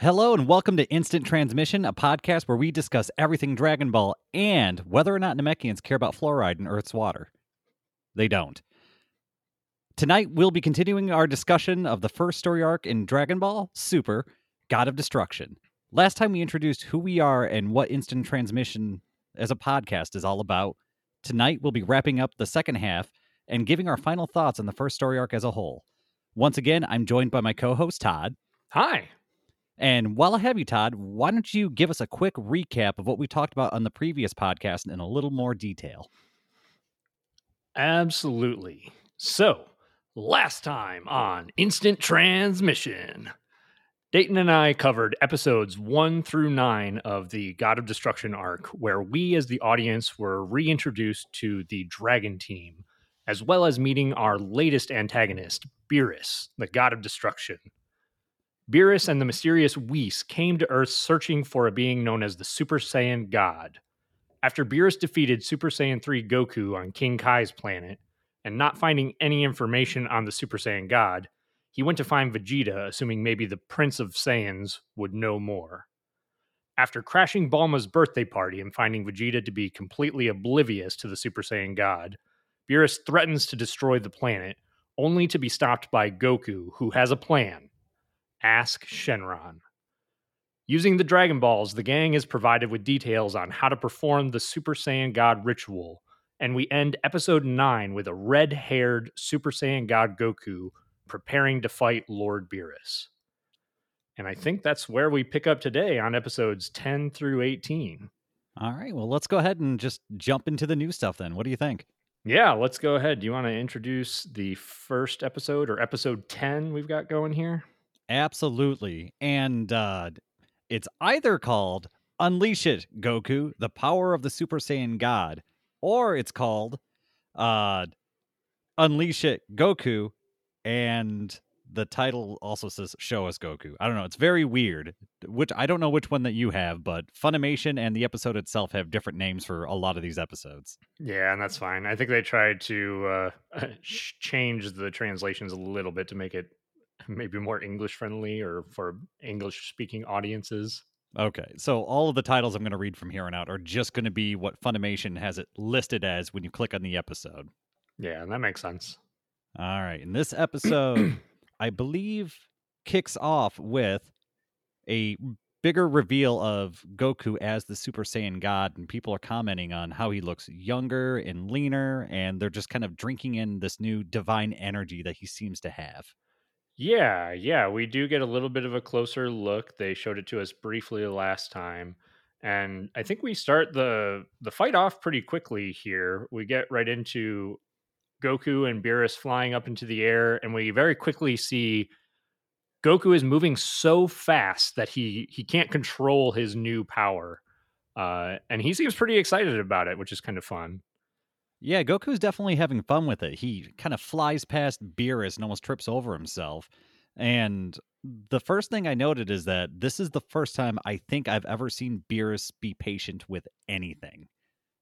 Hello and welcome to Instant Transmission, a podcast where we discuss everything Dragon Ball and whether or not Namekians care about fluoride in Earth's water. They don't. Tonight, we'll be continuing our discussion of the first story arc in Dragon Ball Super God of Destruction. Last time we introduced who we are and what Instant Transmission as a podcast is all about. Tonight, we'll be wrapping up the second half and giving our final thoughts on the first story arc as a whole. Once again, I'm joined by my co host, Todd. Hi. And while I have you, Todd, why don't you give us a quick recap of what we talked about on the previous podcast in a little more detail? Absolutely. So, last time on Instant Transmission, Dayton and I covered episodes one through nine of the God of Destruction arc, where we as the audience were reintroduced to the Dragon Team, as well as meeting our latest antagonist, Beerus, the God of Destruction. Beerus and the mysterious Whis came to Earth searching for a being known as the Super Saiyan God. After Beerus defeated Super Saiyan 3 Goku on King Kai's planet, and not finding any information on the Super Saiyan God, he went to find Vegeta, assuming maybe the Prince of Saiyans would know more. After crashing Bulma's birthday party and finding Vegeta to be completely oblivious to the Super Saiyan God, Beerus threatens to destroy the planet, only to be stopped by Goku, who has a plan Ask Shenron. Using the Dragon Balls, the gang is provided with details on how to perform the Super Saiyan God ritual, and we end episode 9 with a red haired Super Saiyan God Goku preparing to fight Lord Beerus. And I think that's where we pick up today on episodes 10 through 18. All right, well, let's go ahead and just jump into the new stuff then. What do you think? Yeah, let's go ahead. Do you want to introduce the first episode or episode 10 we've got going here? Absolutely. And uh, it's either called Unleash It, Goku, the power of the Super Saiyan God, or it's called uh, Unleash It, Goku, and the title also says Show Us Goku. I don't know. It's very weird. Which I don't know which one that you have, but Funimation and the episode itself have different names for a lot of these episodes. Yeah, and that's fine. I think they tried to uh, change the translations a little bit to make it maybe more English friendly or for English speaking audiences. Okay, so all of the titles I'm going to read from here on out are just going to be what Funimation has it listed as when you click on the episode. Yeah, that makes sense. All right, and this episode, I believe, kicks off with a bigger reveal of Goku as the Super Saiyan God, and people are commenting on how he looks younger and leaner, and they're just kind of drinking in this new divine energy that he seems to have. Yeah, yeah, we do get a little bit of a closer look. They showed it to us briefly last time. And I think we start the the fight off pretty quickly here. We get right into Goku and Beerus flying up into the air and we very quickly see Goku is moving so fast that he he can't control his new power. Uh, and he seems pretty excited about it, which is kind of fun. Yeah, Goku's definitely having fun with it. He kind of flies past Beerus and almost trips over himself. And the first thing I noted is that this is the first time I think I've ever seen Beerus be patient with anything.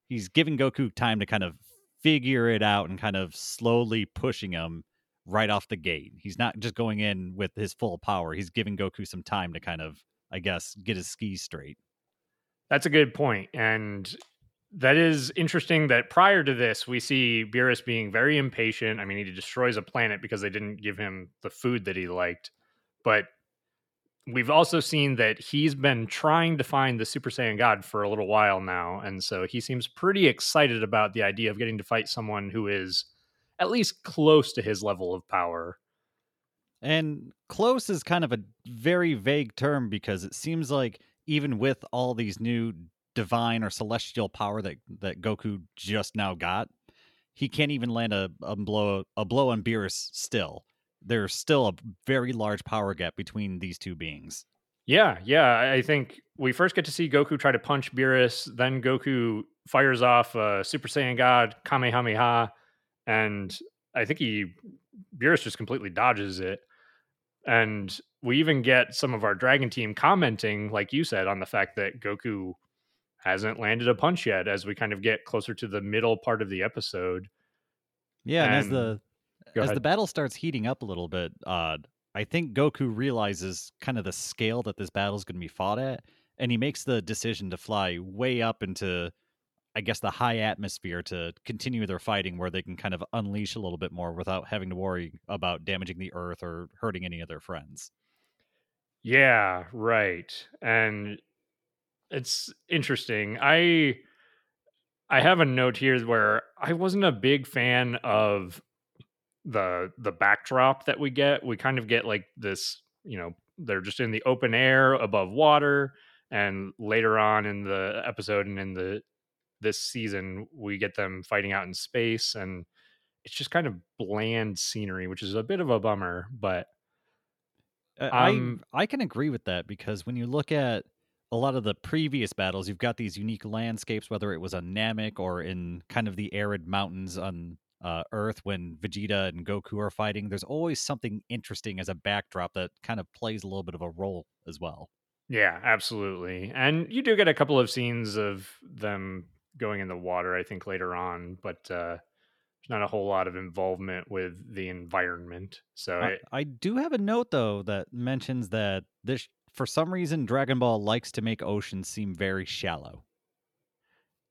He's giving Goku time to kind of figure it out and kind of slowly pushing him right off the gate. He's not just going in with his full power. He's giving Goku some time to kind of, I guess, get his skis straight. That's a good point. And that is interesting that prior to this, we see Beerus being very impatient. I mean, he destroys a planet because they didn't give him the food that he liked. But we've also seen that he's been trying to find the Super Saiyan God for a little while now. And so he seems pretty excited about the idea of getting to fight someone who is at least close to his level of power. And close is kind of a very vague term because it seems like even with all these new divine or celestial power that that Goku just now got, he can't even land a, a blow a blow on Beerus still. There's still a very large power gap between these two beings. Yeah, yeah. I think we first get to see Goku try to punch Beerus, then Goku fires off a Super Saiyan God Kamehameha, and I think he Beerus just completely dodges it. And we even get some of our Dragon team commenting, like you said, on the fact that Goku hasn't landed a punch yet as we kind of get closer to the middle part of the episode. Yeah, and, and as the as ahead. the battle starts heating up a little bit, uh, I think Goku realizes kind of the scale that this battle is going to be fought at, and he makes the decision to fly way up into, I guess, the high atmosphere to continue their fighting, where they can kind of unleash a little bit more without having to worry about damaging the Earth or hurting any of their friends. Yeah, right. And it's interesting. I I have a note here where I wasn't a big fan of the the backdrop that we get. We kind of get like this, you know, they're just in the open air above water and later on in the episode and in the this season we get them fighting out in space and it's just kind of bland scenery, which is a bit of a bummer, but um I I can agree with that because when you look at a lot of the previous battles, you've got these unique landscapes, whether it was on Namek or in kind of the arid mountains on uh, Earth when Vegeta and Goku are fighting. There's always something interesting as a backdrop that kind of plays a little bit of a role as well. Yeah, absolutely. And you do get a couple of scenes of them going in the water, I think, later on, but uh, there's not a whole lot of involvement with the environment. So, I, it, I do have a note though that mentions that this, for some reason, Dragon Ball likes to make oceans seem very shallow.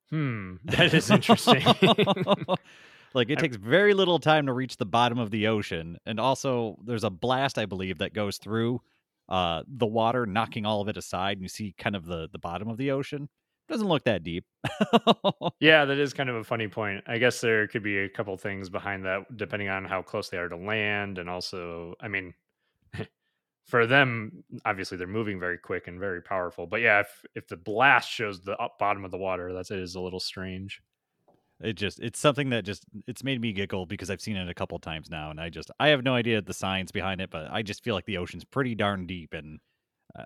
hmm, that is interesting. like it takes very little time to reach the bottom of the ocean, and also there's a blast, I believe, that goes through uh, the water, knocking all of it aside, and you see kind of the the bottom of the ocean. Doesn't look that deep. yeah, that is kind of a funny point. I guess there could be a couple things behind that, depending on how close they are to land. And also, I mean, for them, obviously they're moving very quick and very powerful. But yeah, if, if the blast shows the up bottom of the water, that's it is a little strange. it just it's something that just it's made me giggle because I've seen it a couple times now, and I just I have no idea the science behind it, but I just feel like the ocean's pretty darn deep, and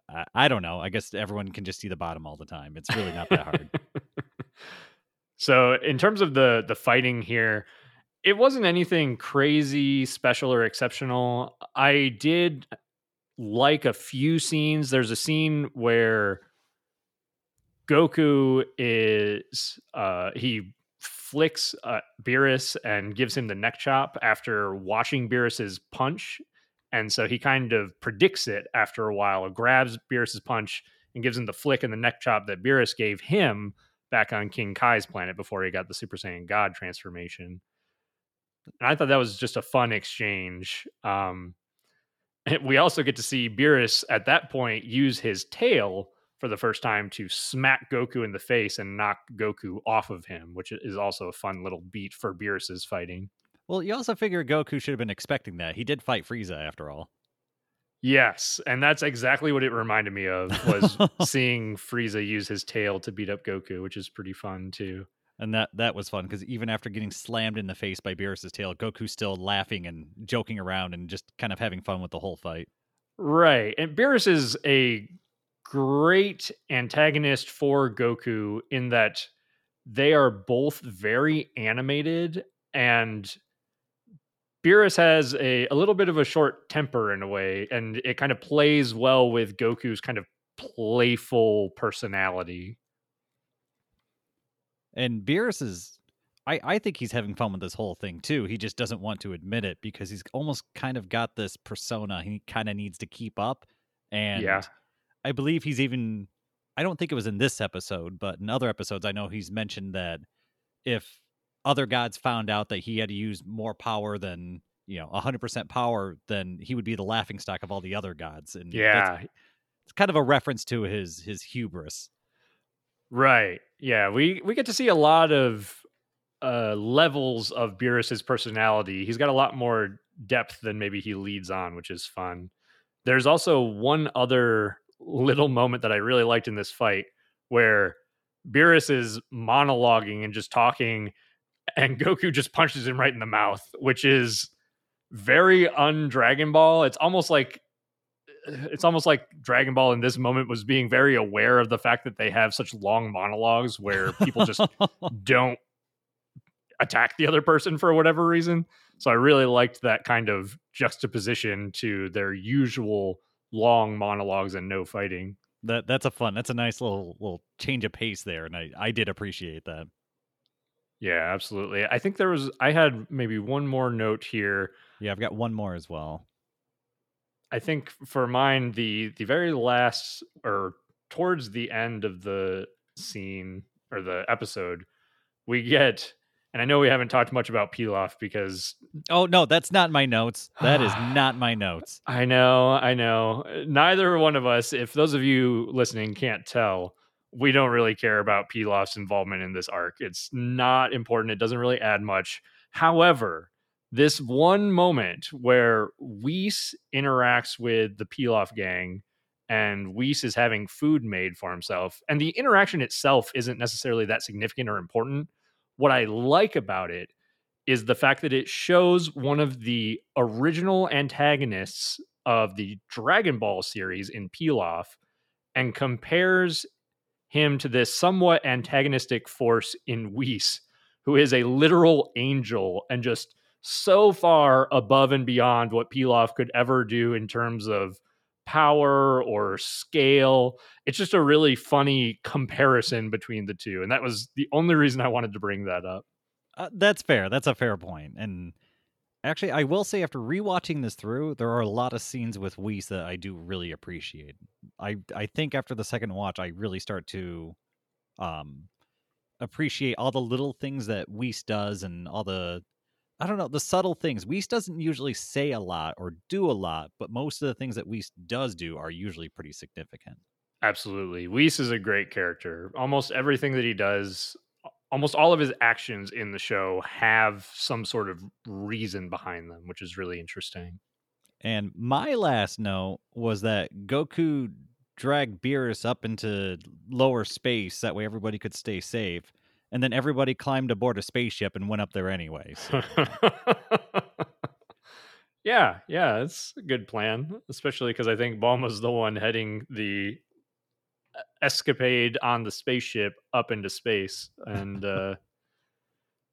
I, I don't know. I guess everyone can just see the bottom all the time. It's really not that hard. so in terms of the the fighting here it wasn't anything crazy special or exceptional i did like a few scenes there's a scene where goku is uh he flicks uh, Beerus and gives him the neck chop after watching Beerus's punch and so he kind of predicts it after a while grabs Beerus's punch and gives him the flick and the neck chop that Beerus gave him back on King Kai's planet before he got the Super Saiyan God transformation. And I thought that was just a fun exchange. Um, we also get to see Beerus at that point use his tail for the first time to smack Goku in the face and knock Goku off of him, which is also a fun little beat for Beerus's fighting. Well, you also figure Goku should have been expecting that. He did fight Frieza after all. Yes, and that's exactly what it reminded me of was seeing Frieza use his tail to beat up Goku, which is pretty fun too. And that that was fun because even after getting slammed in the face by Beerus's tail, Goku's still laughing and joking around and just kind of having fun with the whole fight. Right. And Beerus is a great antagonist for Goku in that they are both very animated and Beerus has a, a little bit of a short temper in a way, and it kind of plays well with Goku's kind of playful personality. And Beerus is I, I think he's having fun with this whole thing too. He just doesn't want to admit it because he's almost kind of got this persona he kind of needs to keep up. And Yeah. I believe he's even I don't think it was in this episode, but in other episodes I know he's mentioned that if other gods found out that he had to use more power than, you know, 100% power, then he would be the laughing stock of all the other gods. And Yeah. it's kind of a reference to his his hubris. Right. Yeah. We we get to see a lot of uh levels of Beerus's personality. He's got a lot more depth than maybe he leads on, which is fun. There's also one other little moment that I really liked in this fight where Beerus is monologuing and just talking and Goku just punches him right in the mouth, which is very un Dragon Ball. It's almost like it's almost like Dragon Ball in this moment was being very aware of the fact that they have such long monologues where people just don't attack the other person for whatever reason. So I really liked that kind of juxtaposition to their usual long monologues and no fighting. That that's a fun. That's a nice little little change of pace there, and I I did appreciate that. Yeah, absolutely. I think there was I had maybe one more note here. Yeah, I've got one more as well. I think for mine, the the very last or towards the end of the scene or the episode, we get, and I know we haven't talked much about Pilaf because Oh no, that's not my notes. That is not my notes. I know, I know. Neither one of us, if those of you listening can't tell, we don't really care about Pilaf's involvement in this arc. It's not important. It doesn't really add much. However, this one moment where Whis interacts with the Pilaf gang and Whis is having food made for himself, and the interaction itself isn't necessarily that significant or important. What I like about it is the fact that it shows one of the original antagonists of the Dragon Ball series in Pilaf and compares him to this somewhat antagonistic force in Whis, who is a literal angel and just so far above and beyond what Pilaf could ever do in terms of power or scale. It's just a really funny comparison between the two. And that was the only reason I wanted to bring that up. Uh, that's fair. That's a fair point. And actually, I will say after rewatching this through, there are a lot of scenes with Whis that I do really appreciate. I I think after the second watch, I really start to um appreciate all the little things that Whis does and all the I don't know, the subtle things. Whis doesn't usually say a lot or do a lot, but most of the things that Whis does do are usually pretty significant. Absolutely. Whis is a great character. Almost everything that he does, almost all of his actions in the show have some sort of reason behind them, which is really interesting. And my last note was that Goku dragged Beerus up into lower space. That way everybody could stay safe and then everybody climbed aboard a spaceship and went up there anyways. yeah, yeah, it's a good plan, especially because I think Bulma's the one heading the escapade on the spaceship up into space, and uh,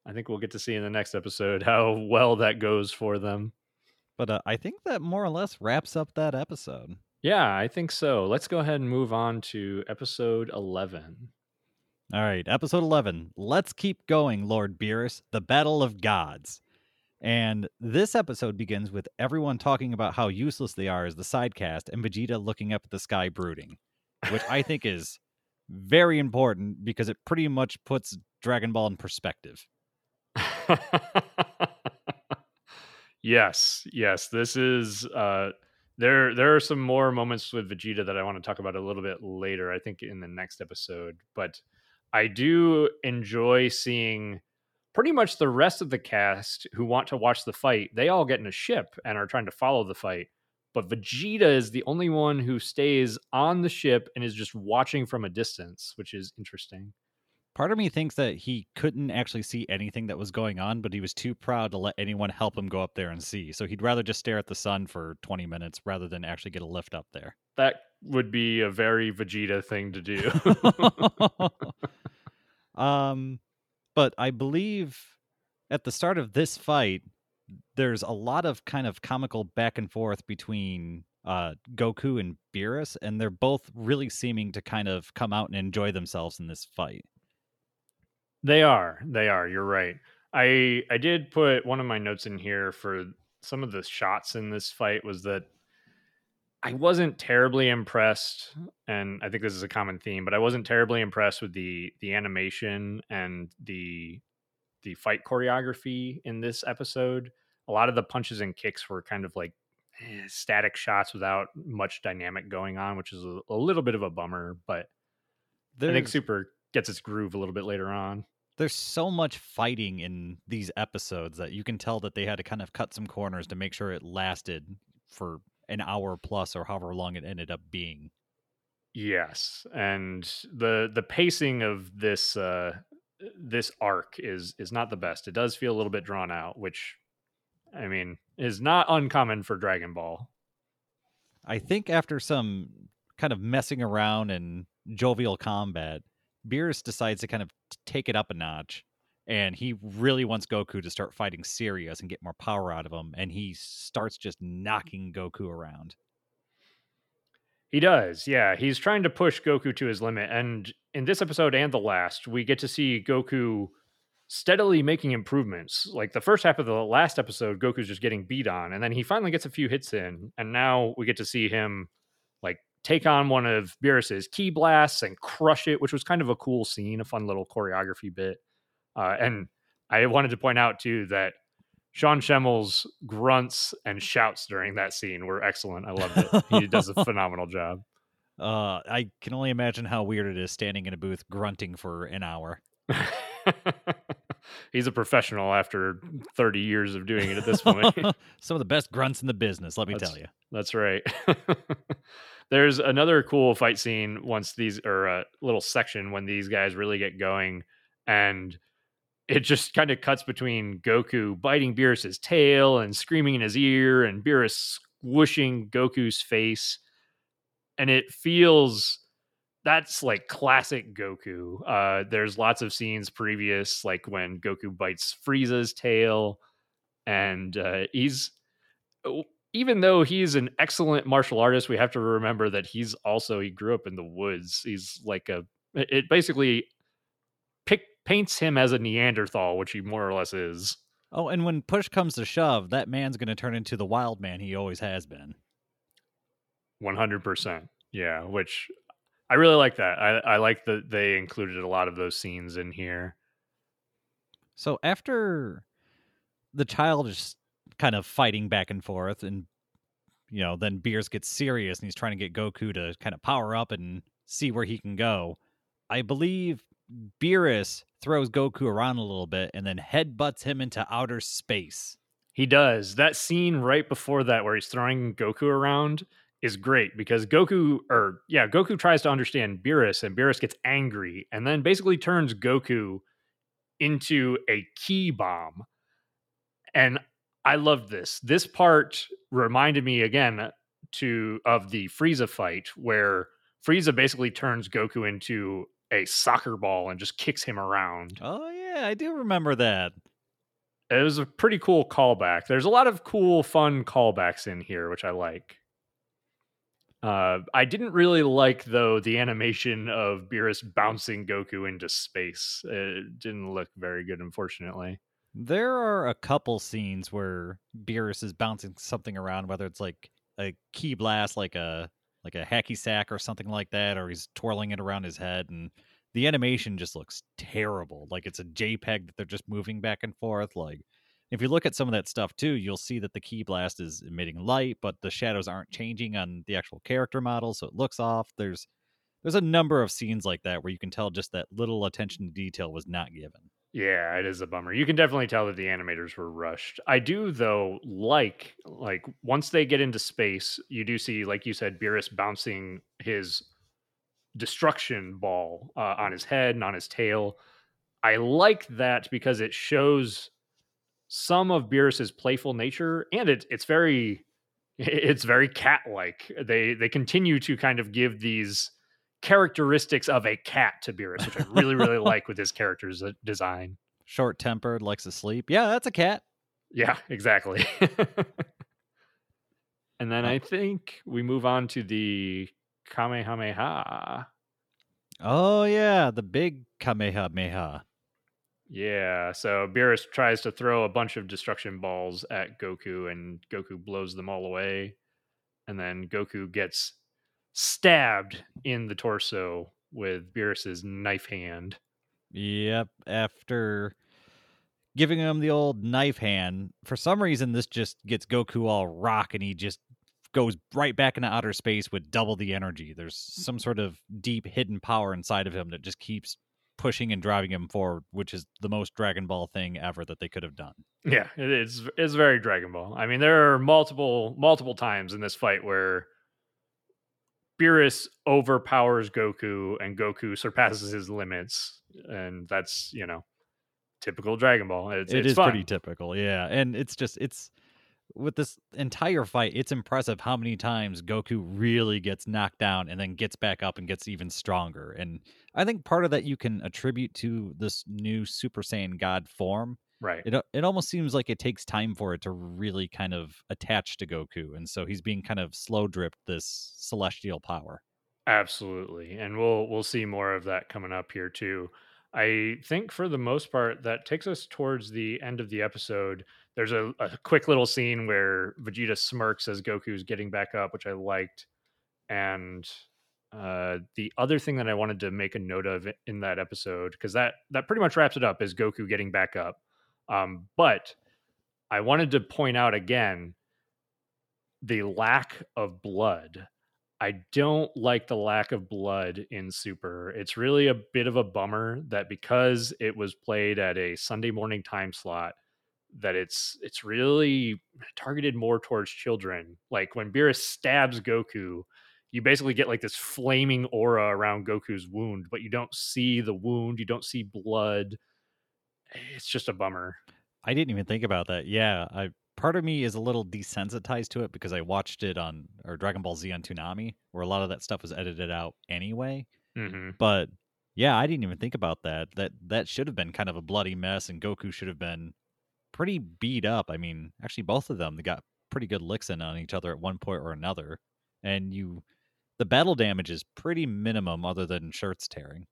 I think we'll get to see in the next episode how well that goes for them. But uh, I think that more or less wraps up that episode. Yeah, I think so. Let's go ahead and move on to episode 11. All right, episode 11. Let's keep going, Lord Beerus, the Battle of Gods. And this episode begins with everyone talking about how useless they are as the sidecast and Vegeta looking up at the sky brooding, which I think is very important because it pretty much puts Dragon Ball in perspective. yes, yes, this is uh there there are some more moments with Vegeta that I want to talk about a little bit later, I think in the next episode, but I do enjoy seeing pretty much the rest of the cast who want to watch the fight. They all get in a ship and are trying to follow the fight. But Vegeta is the only one who stays on the ship and is just watching from a distance, which is interesting. Part of me thinks that he couldn't actually see anything that was going on, but he was too proud to let anyone help him go up there and see. So he'd rather just stare at the sun for 20 minutes rather than actually get a lift up there. That would be a very Vegeta thing to do. um, but I believe at the start of this fight, there's a lot of kind of comical back and forth between uh, Goku and Beerus, and they're both really seeming to kind of come out and enjoy themselves in this fight. They are. They are. You're right. I I did put one of my notes in here for some of the shots in this fight was that I wasn't terribly impressed, and I think this is a common theme, but I wasn't terribly impressed with the the animation and the the fight choreography in this episode. A lot of the punches and kicks were kind of like eh, static shots without much dynamic going on, which is a, a little bit of a bummer. But there's, I think Super gets its groove a little bit later on. There's so much fighting in these episodes that you can tell that they had to kind of cut some corners to make sure it lasted for an hour plus or however long it ended up being. Yes, and the the pacing of this uh this arc is is not the best. It does feel a little bit drawn out, which I mean is not uncommon for Dragon Ball. I think after some kind of messing around and jovial combat, Beerus decides to kind of take it up a notch and he really wants Goku to start fighting serious and get more power out of him, and he starts just knocking Goku around. He does, yeah. He's trying to push Goku to his limit, and in this episode and the last, we get to see Goku steadily making improvements. Like the first half of the last episode, Goku's just getting beat on, and then he finally gets a few hits in, and now we get to see him take on one of Beerus's ki blasts and crush it, which was kind of a cool scene, a fun little choreography bit. Uh, and I wanted to point out too that Sean Schemmel's grunts and shouts during that scene were excellent. I loved it. he does a phenomenal job. Uh, I can only imagine how weird it is standing in a booth grunting for an hour. He's a professional after 30 years of doing it at this point. Some of the best grunts in the business, let me That's- tell you. That's right. There's another cool fight scene once these, or a little section when these guys really get going, and it just kind of cuts between Goku biting Beerus's tail and screaming in his ear, and Beerus squishing Goku's face, and it feels that's like classic Goku. Uh, there's lots of scenes previous, like when Goku bites Frieza's tail, and uh, he's even though he's an excellent martial artist, we have to remember that he's also he grew up in the woods. He's like a it basically pick, paints him as a Neanderthal, which he more or less is. Oh, and when push comes to shove, that man's going to turn into the wild man he always has been. One hundred percent. Yeah, which I really like that. I, I like that they included a lot of those scenes in here. So after the child is kind of fighting back and forth, and you know, then Beerus gets serious and he's trying to get Goku to kind of power up and see where he can go. I believe Beerus throws Goku around a little bit and then headbutts him into outer space. He does. That scene right before that where he's throwing Goku around is great because Goku or yeah, Goku tries to understand Beerus and Beerus gets angry and then basically turns Goku into a ki bomb. And I loved this. This part reminded me again to of the Frieza fight where Frieza basically turns Goku into a soccer ball and just kicks him around. Oh yeah, I do remember that. It was a pretty cool callback. There's a lot of cool, fun callbacks in here, which I like. Uh, I didn't really like though the animation of Beerus bouncing Goku into space. It didn't look very good, unfortunately. There are a couple scenes where Beerus is bouncing something around, whether it's like a ki blast, like a like a hacky sack or something like that, or he's twirling it around his head, and the animation just looks terrible. Like it's a JPEG that they're just moving back and forth. Like if you look at some of that stuff too, you'll see that the ki blast is emitting light, but the shadows aren't changing on the actual character model, so it looks off. There's there's a number of scenes like that where you can tell just that little attention to detail was not given. Yeah, it is a bummer. You can definitely tell that the animators were rushed. I do though like like once they get into space, you do see like you said Beerus bouncing his destruction ball uh, on his head and on his tail. I like that because it shows some of Beerus's playful nature and it, it's very it's very cat-like. They they continue to kind of give these characteristics of a cat to Beerus, which I really really like with his character's uh, design. Short tempered, likes to sleep. Yeah, that's a cat. Yeah, exactly. and then I think we move on to the Kamehameha. Oh yeah, the big Kamehameha. Yeah, so Beerus tries to throw a bunch of destruction balls at Goku, and Goku blows them all away. And then Goku gets stabbed in the torso with Beerus's knife hand. Yep. After giving him the old knife hand, for some reason this just gets Goku all rock and he just goes right back into outer space with double the energy. There's some sort of deep hidden power inside of him that just keeps pushing and driving him forward, which is the most Dragon Ball thing ever that they could have done. Yeah, it is. It's very Dragon Ball. I mean, there are multiple multiple times in this fight where Beerus overpowers Goku and Goku surpasses his limits, and that's you know typical Dragon Ball. It's, It it's is pretty typical, yeah. And it's just it's with this entire fight, it's impressive how many times Goku really gets knocked down and then gets back up and gets even stronger. And I think part of that you can attribute to this new Super Saiyan God form. right. It it almost seems like it takes time for it to really kind of attach to Goku, and so he's being kind of slow dripped this celestial power. Absolutely, and we'll we'll see more of that coming up here too. I think for the most part, that takes us towards the end of the episode. There's a, a quick little scene where Vegeta smirks as Goku's getting back up, which I liked. And uh, the other thing that I wanted to make a note of in that episode, because that that pretty much wraps it up, is Goku getting back up. Um, but I wanted to point out again the lack of blood. I don't like the lack of blood in Super. It's really a bit of a bummer that because it was played at a Sunday morning time slot, that it's it's really targeted more towards children. Like when Beerus stabs Goku, you basically get like this flaming aura around Goku's wound, but you don't see the wound, you don't see blood. It's just a bummer. I didn't even think about that. Yeah, I part of me is a little desensitized to it because I watched it on or Dragon Ball Z on Toonami, where a lot of that stuff was edited out anyway. Mm-hmm. But yeah, I didn't even think about that. That that should have been kind of a bloody mess, and Goku should have been pretty beat up. I mean, actually, both of them they got pretty good licks in on each other at one point or another, and you the battle damage is pretty minimum other than shirts tearing.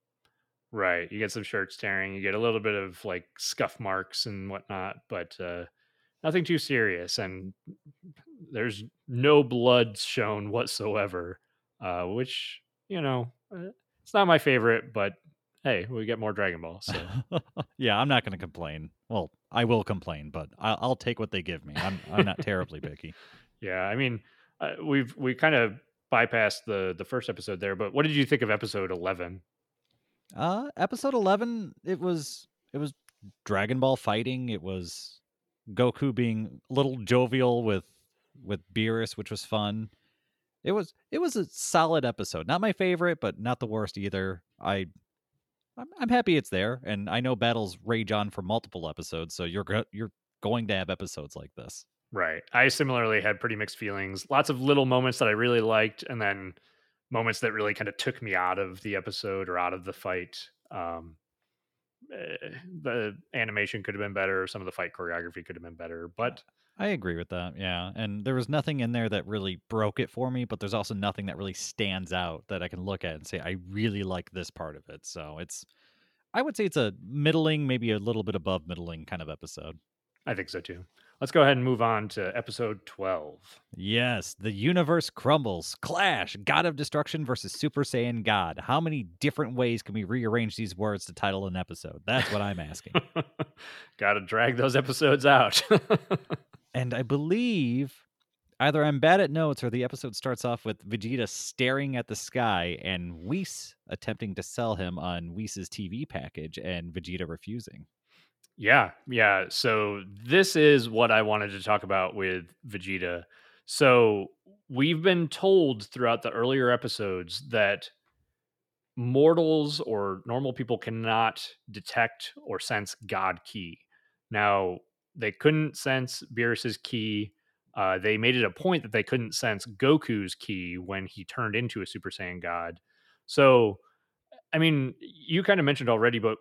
Right. You get some shirts tearing, you get a little bit of like scuff marks and whatnot, but uh nothing too serious and there's no blood shown whatsoever uh which you know uh, it's not my favorite but hey we get more dragon ball so yeah i'm not going to complain well i will complain but I'll, I'll, take what they give me i'm, I'm not terribly picky yeah i mean uh, we've we kind of bypassed the the first episode there but what did you think of episode 11 uh episode 11 it was it was dragon ball fighting it was Goku being a little jovial with with Beerus, which was fun. It was it was a solid episode. Not my favorite, but not the worst either. I I'm, I'm happy it's there, and I know battles rage on for multiple episodes, so you're go- you're going to have episodes like this. Right. I similarly had pretty mixed feelings. Lots of little moments that I really liked, and then moments that really kind of took me out of the episode or out of the fight. Um, Eh, the animation could have been better. Some of the fight choreography could have been better, but I agree with that. Yeah, and there was nothing in there that really broke it for me, but there's also nothing that really stands out that I can look at and say I really like this part of it. So it's, I would say it's a middling, maybe a little bit above middling kind of episode. I think so too. Let's go ahead and move on to episode 12. Yes, the universe crumbles. Clash, God of Destruction versus Super Saiyan God. How many different ways can we rearrange these words to title an episode? That's what I'm asking. Got to drag those episodes out. and I believe either I'm bad at notes or the episode starts off with Vegeta staring at the sky and Whis attempting to sell him on Whis's TV package and Vegeta refusing. Yeah, yeah. So this is what I wanted to talk about with Vegeta. So we've been told throughout the earlier episodes that mortals or normal people cannot detect or sense God ki. Now, they couldn't sense Beerus's ki. Uh, they made it a point that they couldn't sense Goku's ki when he turned into a Super Saiyan God. So, I mean, you kind of mentioned already, but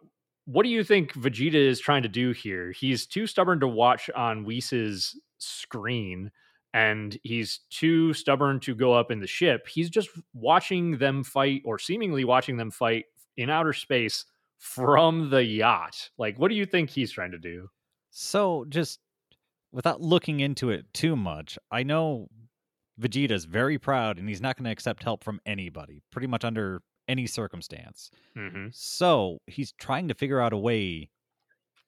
what do you think Vegeta is trying to do here? He's too stubborn to watch on Whis's screen, and he's too stubborn to go up in the ship. He's just watching them fight, or seemingly watching them fight in outer space from the yacht. Like, what do you think he's trying to do? So, just without looking into it too much, I know Vegeta's very proud and he's not going to accept help from anybody, pretty much under any circumstance. Mm-hmm. So he's trying to figure out a way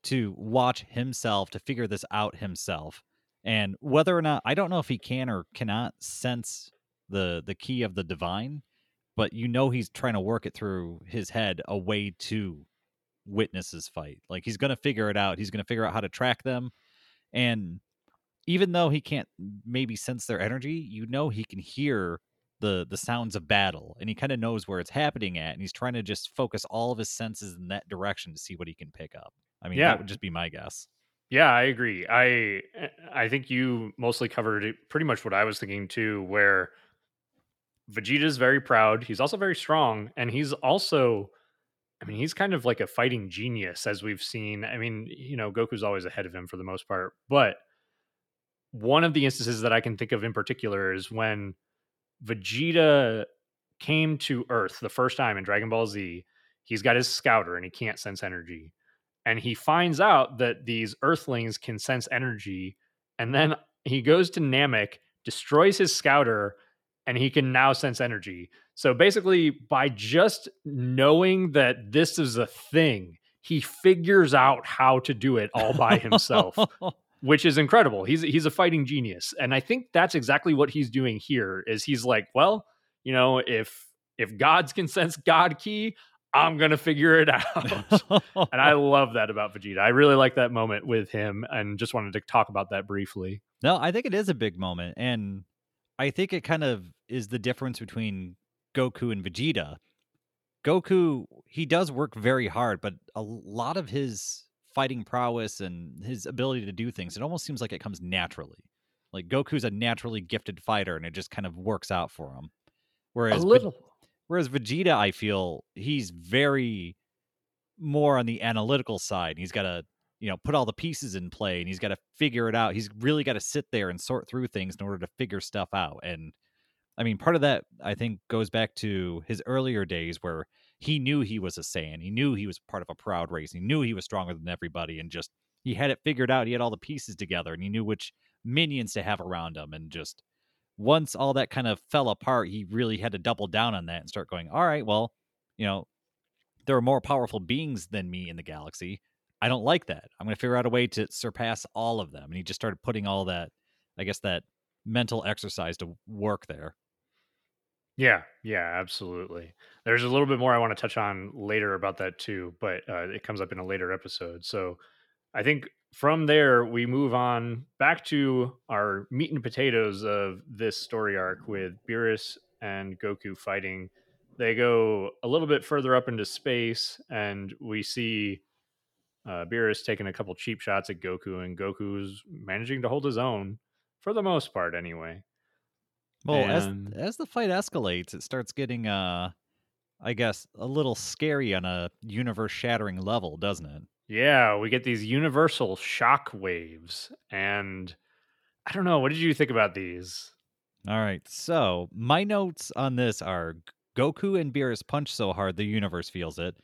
to watch himself, to figure this out himself. And whether or not I don't know if he can or cannot sense the the ki of the divine, but you know he's trying to work it through his head a way to witness his fight. Like he's gonna figure it out. He's gonna figure out how to track them. And even though he can't maybe sense their energy, you know he can hear the the sounds of battle and he kind of knows where it's happening at and he's trying to just focus all of his senses in that direction to see what he can pick up i mean yeah. that would just be my guess yeah i agree i eh, i think you mostly covered pretty much what i was thinking too where vegeta's very proud he's also very strong and he's also i mean he's kind of like a fighting genius as we've seen i mean you know goku's always ahead of him for the most part but one of the instances that i can think of in particular is when Vegeta came to Earth the first time in Dragon Ball Z, he's got his scouter and he can't sense energy. And he finds out that these earthlings can sense energy. And then he goes to Namek, destroys his scouter, and he can now sense energy. So basically, by just knowing that this is a thing, he figures out how to do it all by himself, which is incredible. He's he's a fighting genius, and I think that's exactly what he's doing here. Is he's like, well, you know, if if gods can sense God ki, I'm gonna figure it out. and I love that about Vegeta. I really like that moment with him, and just wanted to talk about that briefly. No, I think it is a big moment, and I think it kind of is the difference between Goku and Vegeta. Goku, he does work very hard, but a lot of his fighting prowess and his ability to do things, it almost seems like it comes naturally. Like Goku's a naturally gifted fighter, and it just kind of works out for him. Whereas a little. Whereas Vegeta, I feel he's very more on the analytical side. He's got to, you know, put all the pieces in play and he's got to figure it out. He's really got to sit there and sort through things in order to figure stuff out. And I mean, part of that I think goes back to his earlier days where he knew he was a Saiyan. He knew he was part of a proud race. He knew he was stronger than everybody and just he had it figured out. He had all the pieces together and he knew which minions to have around him and just once all that kind of fell apart, he really had to double down on that and start going, all right, well, you know, there are more powerful beings than me in the galaxy. I don't like that. I'm going to figure out a way to surpass all of them. And he just started putting all that, I guess, that mental exercise to work there. Yeah, yeah, absolutely. There's a little bit more I want to touch on later about that too, but uh, it comes up in a later episode. So I think from there we move on back to our meat and potatoes of this story arc with Beerus and Goku fighting. They go a little bit further up into space, and we see uh, Beerus taking a couple cheap shots at Goku, and Goku's managing to hold his own for the most part, anyway. Well, and... as as the fight escalates, it starts getting, uh, I guess, a little scary on a universe-shattering level, doesn't it? Yeah, we get these universal shock waves. And I don't know, what did you think about these? All right. So, my notes on this are Goku and Beerus punch so hard the universe feels it.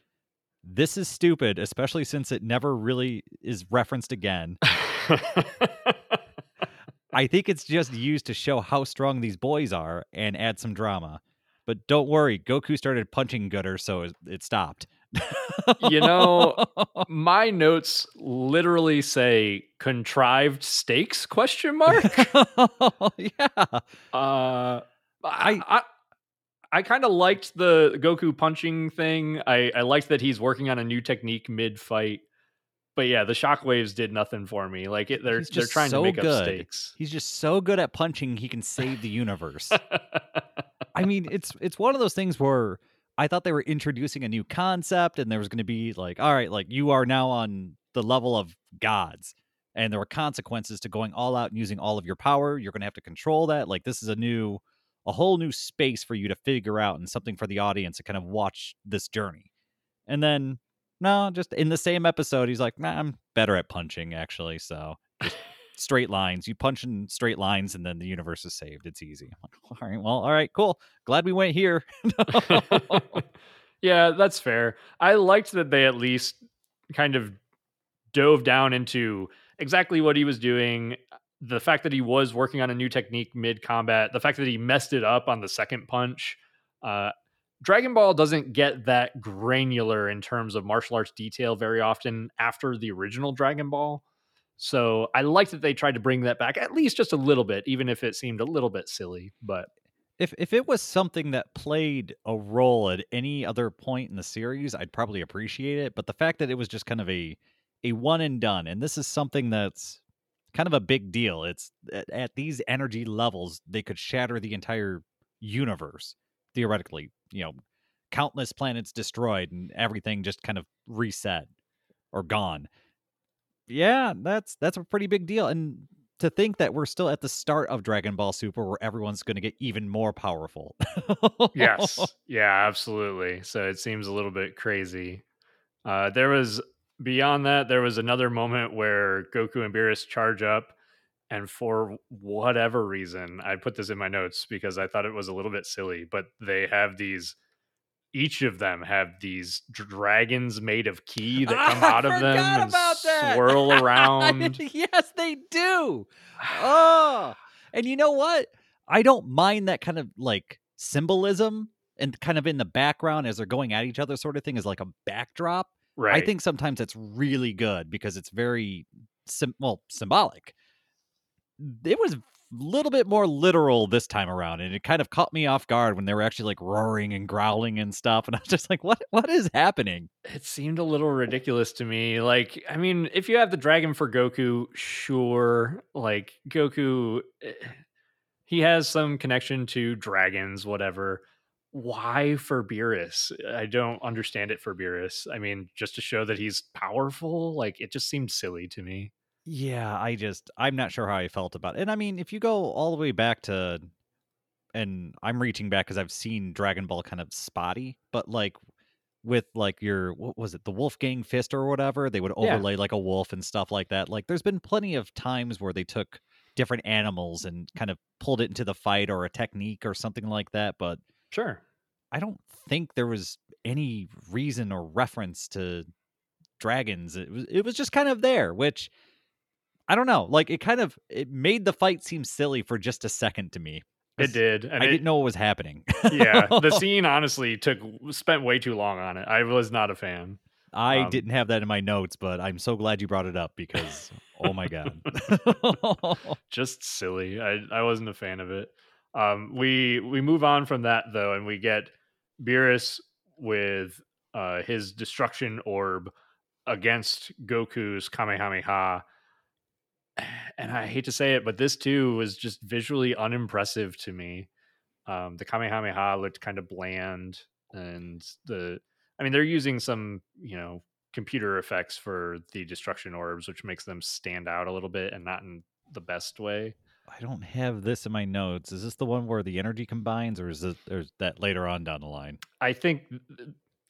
This is stupid, especially since it never really is referenced again. I think it's just used to show how strong these boys are and add some drama. But don't worry, Goku started punching gooder, so it stopped you know, my notes literally say contrived stakes question mark. yeah. Uh I I I kind of liked the Goku punching thing. I, I liked that he's working on a new technique mid fight. But yeah, the shockwaves did nothing for me. Like it, they're they're trying so to make good. up stakes. He's just so good at punching, he can save the universe. I mean, it's it's one of those things where I thought they were introducing a new concept and there was going to be like, all right, like you are now on the level of gods and there were consequences to going all out and using all of your power. You're going to have to control that. Like this is a new, a whole new space for you to figure out and something for the audience to kind of watch this journey. And then, no, just in the same episode, he's like, nah, I'm better at punching actually. So just straight lines. You punch in straight lines, and then the universe is saved. It's easy. Like, all right, well, all right, cool. Glad we went here. yeah, that's fair. I liked that they at least kind of dove down into exactly what he was doing. The fact that he was working on a new technique mid combat, the fact that he messed it up on the second punch. Uh, Dragon Ball doesn't get that granular in terms of martial arts detail very often after the original Dragon Ball. So I like that they tried to bring that back at least just a little bit, even if it seemed a little bit silly. But if if it was something that played a role at any other point in the series, I'd probably appreciate it. But the fact that it was just kind of a a one and done, and this is something that's kind of a big deal. It's at, at these energy levels, they could shatter the entire universe theoretically. You know, countless planets destroyed and everything just kind of reset or gone yeah, that's that's a pretty big deal. And to think that we're still at the start of Dragon Ball Super where everyone's going to get even more powerful. yes. Yeah, absolutely. So it seems a little bit crazy. Uh, there was beyond that, there was another moment where Goku and Beerus charge up, and for whatever reason, I put this in my notes because I thought it was a little bit silly, but they have these each of them have these dragons made of ki that come out of them and swirl around. yes, they do. Oh, and you know what? I don't mind that kind of like symbolism and kind of in the background as they're going at each other, sort of thing, is like a backdrop. right. I think sometimes it's really good because it's very sim- well symbolic. It was a little bit more literal this time around, and it kind of caught me off guard when they were actually like roaring and growling and stuff, and I was just like, "What? What is happening?" it seemed a little ridiculous to me. Like, I mean, if you have the dragon for Goku, sure. Like, Goku, eh, he has some connection to dragons, whatever. Why for Beerus? I don't understand it for Beerus. I mean, just to show that he's powerful, like, it just seemed silly to me. Yeah, I just I'm not sure how I felt about it. And I mean, if you go all the way back to and I'm reaching back because I've seen Dragon Ball kind of spotty, but like with like your what was it, the Wolf Fang fist or whatever, they would Yeah. overlay like a wolf and stuff like that. Like there's been plenty of times where they took different animals and kind of pulled it into the fight or a technique or something like that, but Sure. I don't think there was any reason or reference to dragons. It was it was just kind of there, which I don't know. Like it kind of it made the fight seem silly for just a second to me. It did. And I it- didn't know what was happening. yeah, the scene honestly took spent way too long on it. I was not a fan. I um, didn't have that in my notes, but I'm so glad you brought it up because oh my god. just silly. I I wasn't a fan of it. Um, we we move on from that though, and we get Beerus with uh, his destruction orb against Goku's Kamehameha. And I hate to say it, but this too was just visually unimpressive to me. Um, the Kamehameha looked kind of bland, and the I mean they're using some you know computer effects for the destruction orbs, which makes them stand out a little bit and not in the best way. I don't have this in my notes. Is this the one where the energy combines or is it or is that later on down the line? I think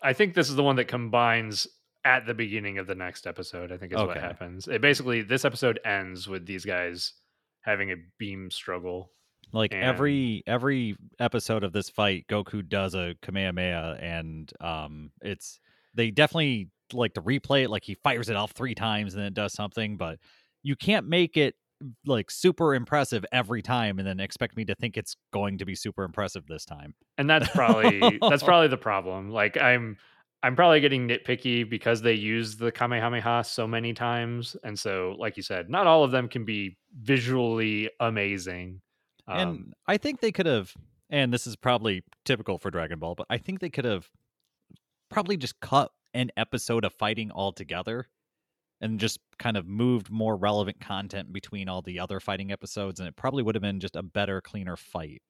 I think this is the one that combines at the beginning of the next episode. I think is what happens. It basically this episode ends with these guys having a beam struggle. Like And- every every episode of this fight, Goku does a Kamehameha, and um, it's they definitely like to replay it. Like he fires it off three times and then it does something, but you can't make it like super impressive every time and then expect me to think it's going to be super impressive this time. And that's probably that's probably the problem. Like I'm I'm probably getting nitpicky because they use the Kamehameha so many times. And so, like you said, not all of them can be visually amazing. Um, and I think they could have, and this is probably typical for Dragon Ball, but I think they could have probably just cut an episode of fighting altogether and just kind of moved more relevant content between all the other fighting episodes, and it probably would have been just a better, cleaner fight.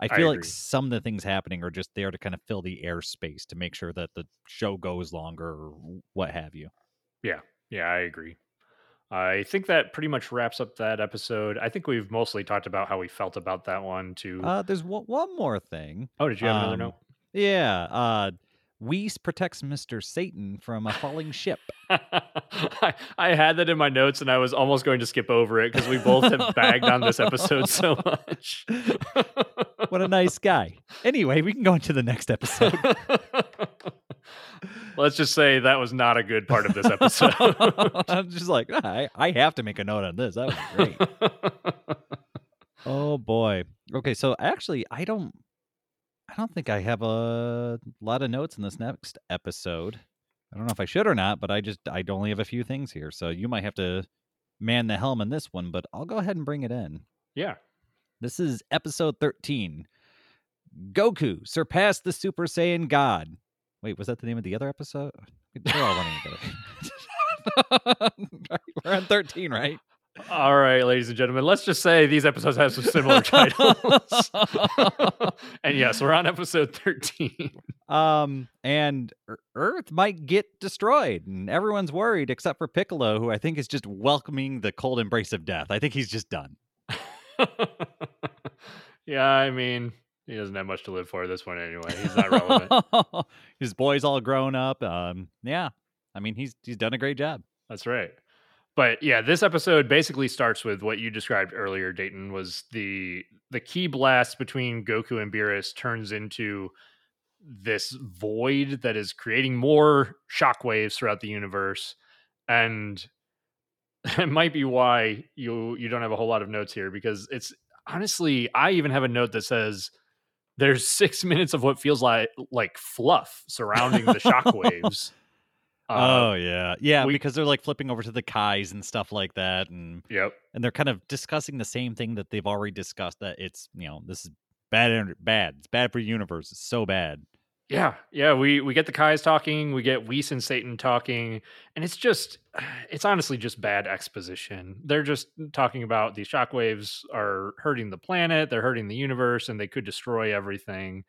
I I feel like some of the things happening are just there to kind of fill the airspace to make sure that the show goes longer or what have you. Yeah, Yeah, I agree. I think that pretty much wraps up that episode. I think we've mostly talked about how we felt about that one too. Uh, there's one, one more thing. oh, did you have another um, note? Yeah, uh, Whis protects Mr. Satan from a falling ship. I, I had that in my notes and I was almost going to skip over it because we both have bagged on this episode so much. What a nice guy. Anyway, we can go into the next episode. Let's just say that was not a good part of this episode. I'm just like, "Ah, I, I have to make a note on this. That was great. oh boy. Okay, so actually, I don't, I don't think I have a lot of notes in this next episode. I don't know if I should or not, but I just, I only have a few things here, so you might have to man the helm in this one. But I'll go ahead and bring it in. yeah. This is episode 13. Goku surpassed the Super Saiyan God. Wait, was that the name of the other episode? They're all running together. We're on 13, right? All right, ladies and gentlemen, let's just say these episodes have some similar titles. and yes, we're on episode 13. Um, and Earth might get destroyed, and everyone's worried except for Piccolo, who I think is just welcoming the cold embrace of death. I think he's just done. yeah, I mean, he doesn't have much to live for at this point anyway. He's not relevant. His boy's all grown up. Um, yeah, I mean he's he's done a great job. That's right. But yeah, this episode basically starts with what you described earlier, Dayton, was the the ki blast between Goku and Beerus turns into this void that is creating more shockwaves throughout the universe and it might be why you you don't have a whole lot of notes here because it's honestly I even have a note that says there's 6 minutes of what feels like like fluff surrounding the shockwaves. oh yeah, yeah, we- because they're like flipping over to the Kais and stuff like that, and Yep. and they're kind of discussing the same thing that they've already discussed. That it's you know this is bad, bad. It's bad for the universe. It's so bad. Yeah, yeah, we we get the Kais talking, we get Whis and Satan talking, and it's just it's honestly just bad exposition. They're just talking about these shockwaves are hurting the planet, they're hurting the universe, and they could destroy everything.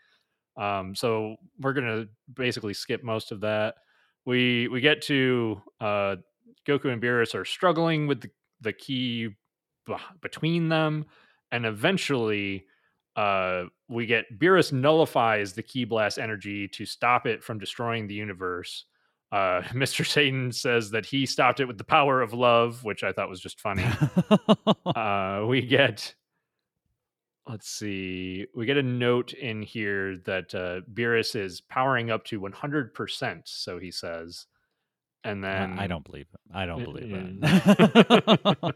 Um, so we're gonna basically skip most of that. We we get to uh, Goku and Beerus are struggling with the, the ki b- between them, and eventually uh, we get Beerus nullifies the ki blast energy to stop it from destroying the universe. Uh, Mr. Satan says that he stopped it with the power of love, which I thought was just funny. uh, we get, let's see, we get a note in here that uh, Beerus is powering up to 100%, so he says. And then I don't believe it. I don't Uh, believe it.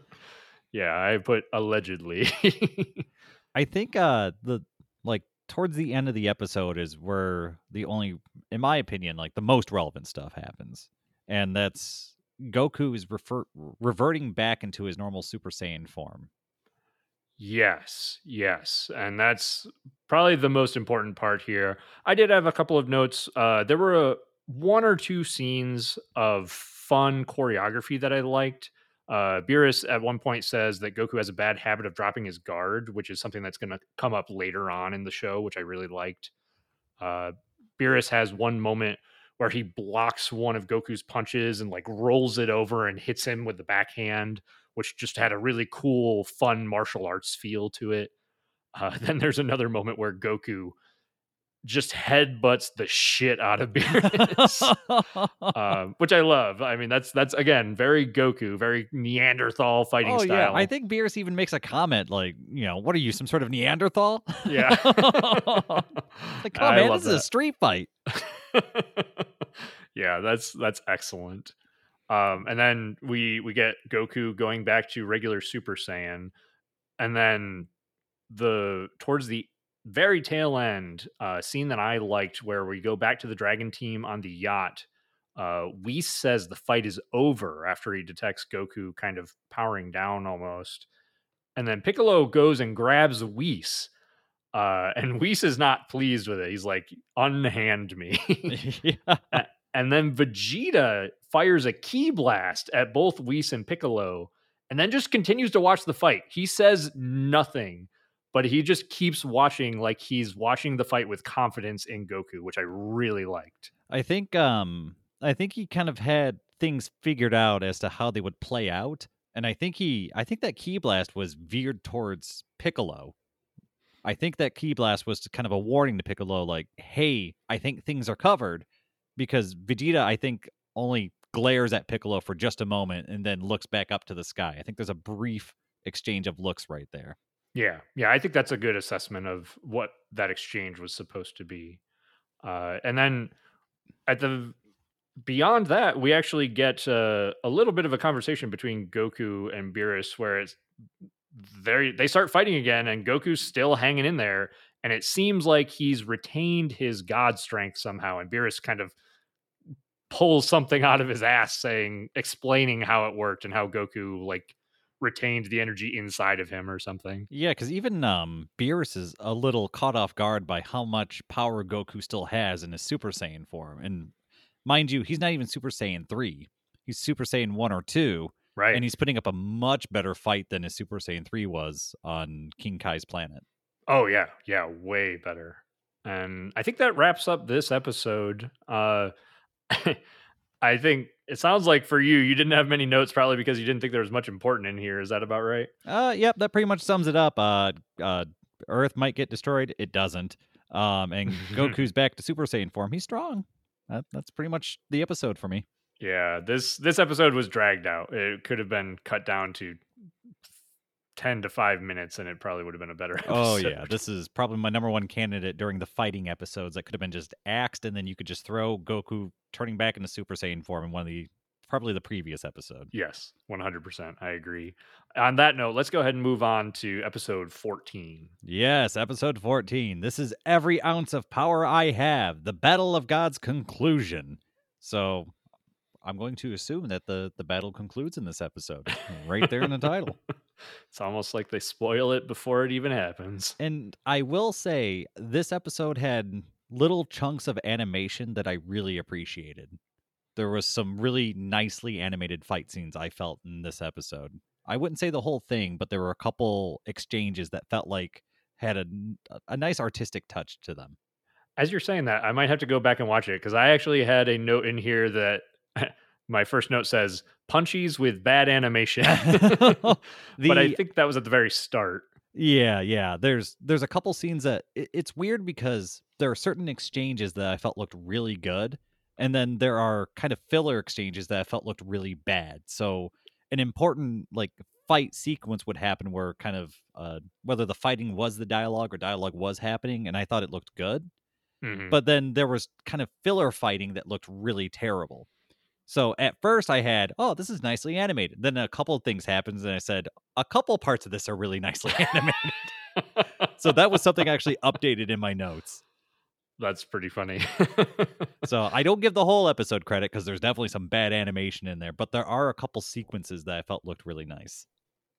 yeah, I put allegedly. I think uh the like towards the end of the episode is where the only in my opinion like the most relevant stuff happens. And that's Goku is refer- reverting back into his normal Super Saiyan form. Yes, yes. And that's probably the most important part here. I did have a couple of notes. Uh, there were a, one or two scenes of fun choreography that I liked. Uh, Beerus at one point says that Goku has a bad habit of dropping his guard, which is something that's going to come up later on in the show, which I really liked. Uh, Beerus has one moment where he blocks one of Goku's punches and like rolls it over and hits him with the backhand which just had a really cool, fun martial arts feel to it. Uh, then there's another moment where Goku just headbutts the shit out of Beerus, um, which I love. I mean, that's that's again very Goku, very Neanderthal fighting oh style. yeah, I think Beerus even makes a comment like, you know, what are you, some sort of Neanderthal? Yeah. like, come on, man, this is a street fight. yeah, that's that's excellent. Um, and then we we get Goku going back to regular Super Saiyan, and then the towards the very tail end uh, scene that I liked, where we go back to the Dragon Team on the yacht. Uh, Whis says the fight is over after he detects Goku kind of powering down almost, and then Piccolo goes and grabs Whis. Uh, and Whis is not pleased with it. He's like, "Unhand me." yeah. and then Vegeta fires a ki blast at both Whis and Piccolo, and then just continues to watch the fight. He says nothing, but he just keeps watching like he's watching the fight with confidence in Goku, which I really liked. I think um I think he kind of had things figured out as to how they would play out. And I think he I think that ki blast was veered towards Piccolo. I think that ki blast was kind of a warning to Piccolo, like, hey, I think things are covered. Because Vegeta, I think, only glares at Piccolo for just a moment and then looks back up to the sky. I think there's a brief exchange of looks right there. Yeah, yeah, I think that's a good assessment of what that exchange was supposed to be. Uh, and then at the beyond that, we actually get uh, a little bit of a conversation between Goku and Beerus, where it's they they start fighting again, and Goku's still hanging in there, and it seems like he's retained his god strength somehow, and Beerus kind of pulls something out of his ass, saying, explaining how it worked and how Goku like retained the energy inside of him or something. Yeah, because even um Beerus is a little caught off guard by how much power Goku still has in his Super Saiyan form. And mind you, he's not even Super Saiyan 3. He's Super Saiyan 1 or 2, Right. and he's putting up a much better fight than his Super Saiyan 3 was on King Kai's planet. Oh yeah, yeah, way better. And I think that wraps up this episode. Uh I think it sounds like for you, you didn't have many notes, probably because you didn't think there was much important in here. Is that about right? Uh yep, that pretty much sums it up. Uh uh Earth might get destroyed, it doesn't. Um and Goku's back to Super Saiyan form. He's strong. That, that's pretty much the episode for me. Yeah, this this episode was dragged out. It could have been cut down to 10 to 5 minutes and it probably would have been a better oh, episode. Oh yeah, this is probably my number one candidate during the fighting episodes. That could have been just axed, and then you could just throw Goku turning back into Super Saiyan form in one of the probably the previous episode. Yes, 100%. I agree. On that note, let's go ahead and move on to episode 14. Yes, episode 14. This is Every Ounce of Power I Have, the Battle of God's Conclusion. So I'm going to assume that the, the battle concludes in this episode, right there in the title. It's almost like they spoil it before it even happens. And I will say, this episode had little chunks of animation that I really appreciated. There was some really nicely animated fight scenes I felt in this episode. I wouldn't say the whole thing, but there were a couple exchanges that felt like had a, a nice artistic touch to them. As you're saying that, I might have to go back and watch it because I actually had a note in here that my first note says punchies with bad animation. The- but I think that was at the very start. Yeah, yeah. There's there's a couple scenes that it, it's weird because there are certain exchanges that I felt looked really good, and then there are kind of filler exchanges that I felt looked really bad. So an important like fight sequence would happen where kind of uh, whether the fighting was the dialogue or dialogue was happening, and I thought it looked good. Mhm. But then there was kind of filler fighting that looked really terrible. So at first I had, oh, this is nicely animated. Then a couple of things happens, and I said, a couple parts of this are really nicely animated. so that was something I actually updated in my notes. That's pretty funny. So I don't give the whole episode credit because there's definitely some bad animation in there, but there are a couple sequences that I felt looked really nice.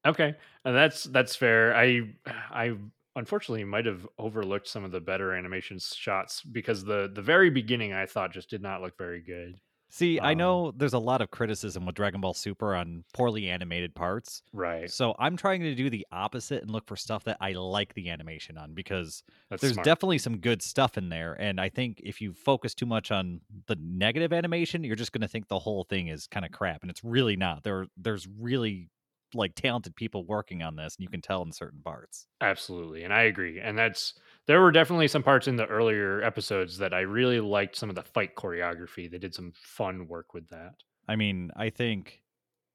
okay, and that's that's fair. I I unfortunately might have overlooked some of the better animation shots because the the very beginning I thought just did not look very good. See, I Um, know there's a lot of criticism with Dragon Ball Super on poorly animated parts. Right. So I'm trying to do the opposite and look for stuff that I like the animation on because That's there's smart. definitely some good stuff in there. And I think if you focus too much on the negative animation, you're just going to think the whole thing is kind of crap. And it's really not. There, there's really like talented people working on this, and you can tell in certain parts. Absolutely. And I agree. And that's there were definitely some parts in the earlier episodes that I really liked some of the fight choreography. They did some fun work with that. I mean, I think,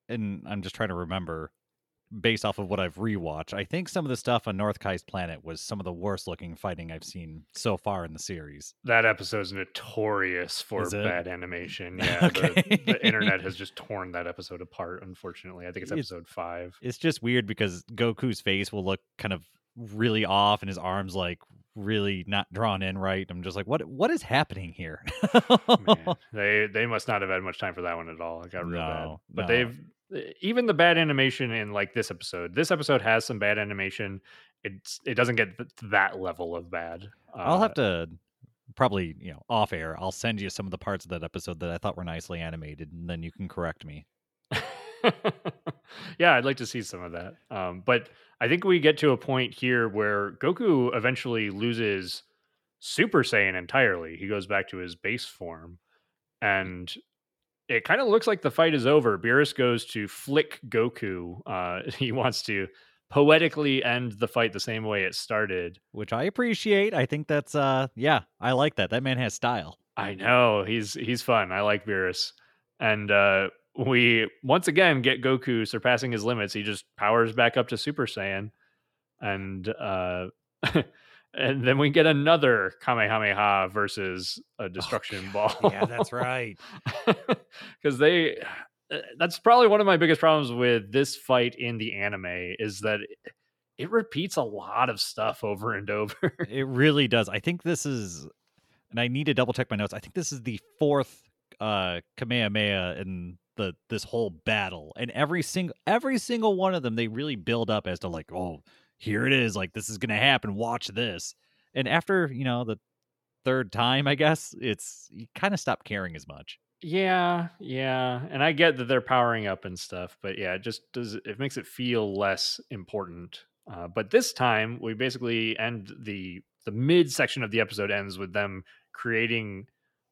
and I'm just trying to remember based off of what I've rewatched, I think some of the stuff on North Kai's planet was some of the worst looking fighting I've seen so far in the series. That episode's notorious for Is bad animation. Yeah. Okay. The, the internet has just torn that episode apart, unfortunately. I think it's It's- episode five. It's just weird because Goku's face will look kind of really off and his arms like really not drawn in right. I'm just like, what what is happening here? Man, they they must not have had much time for that one at all. It got real bad. But no. they've even the bad animation in like this episode. This episode has some bad animation. It's it doesn't get th- that level of bad. I'll Uh, have to probably, you know, off air, I'll send you some of the parts of that episode that I thought were nicely animated and then you can correct me. yeah, I'd like to see some of that. Um, but I think we get to a point here where Goku eventually loses Super Saiyan entirely. He goes back to his base form, and it kind of looks like the fight is over. Beerus goes to flick Goku. Uh, he wants to poetically end the fight the same way it started. Which I appreciate. I think that's uh yeah, I like that. That man has style. I know he's he's fun. I like Beerus, and uh, we once again get Goku surpassing his limits. He just powers back up to Super Saiyan, and uh, and then we get another Kamehameha versus a Destruction Ball. Yeah, that's right. because they. uh, That's probably one of my biggest problems with this fight in the anime is that it, it repeats a lot of stuff over and over. It really does. I think this is and I need to double check my notes. I think this is the fourth uh Kamehameha in the this whole battle. And every single every single one of them they really build up as to like, oh, here it is, like this is gonna happen, watch this. And after, you know, the third time, I guess, it's you kind of stop caring as much. Yeah, yeah, and I get that they're powering up and stuff, but yeah, it just does. It makes it feel less important. Uh, but this time, we basically end the the mid section of the episode ends with them creating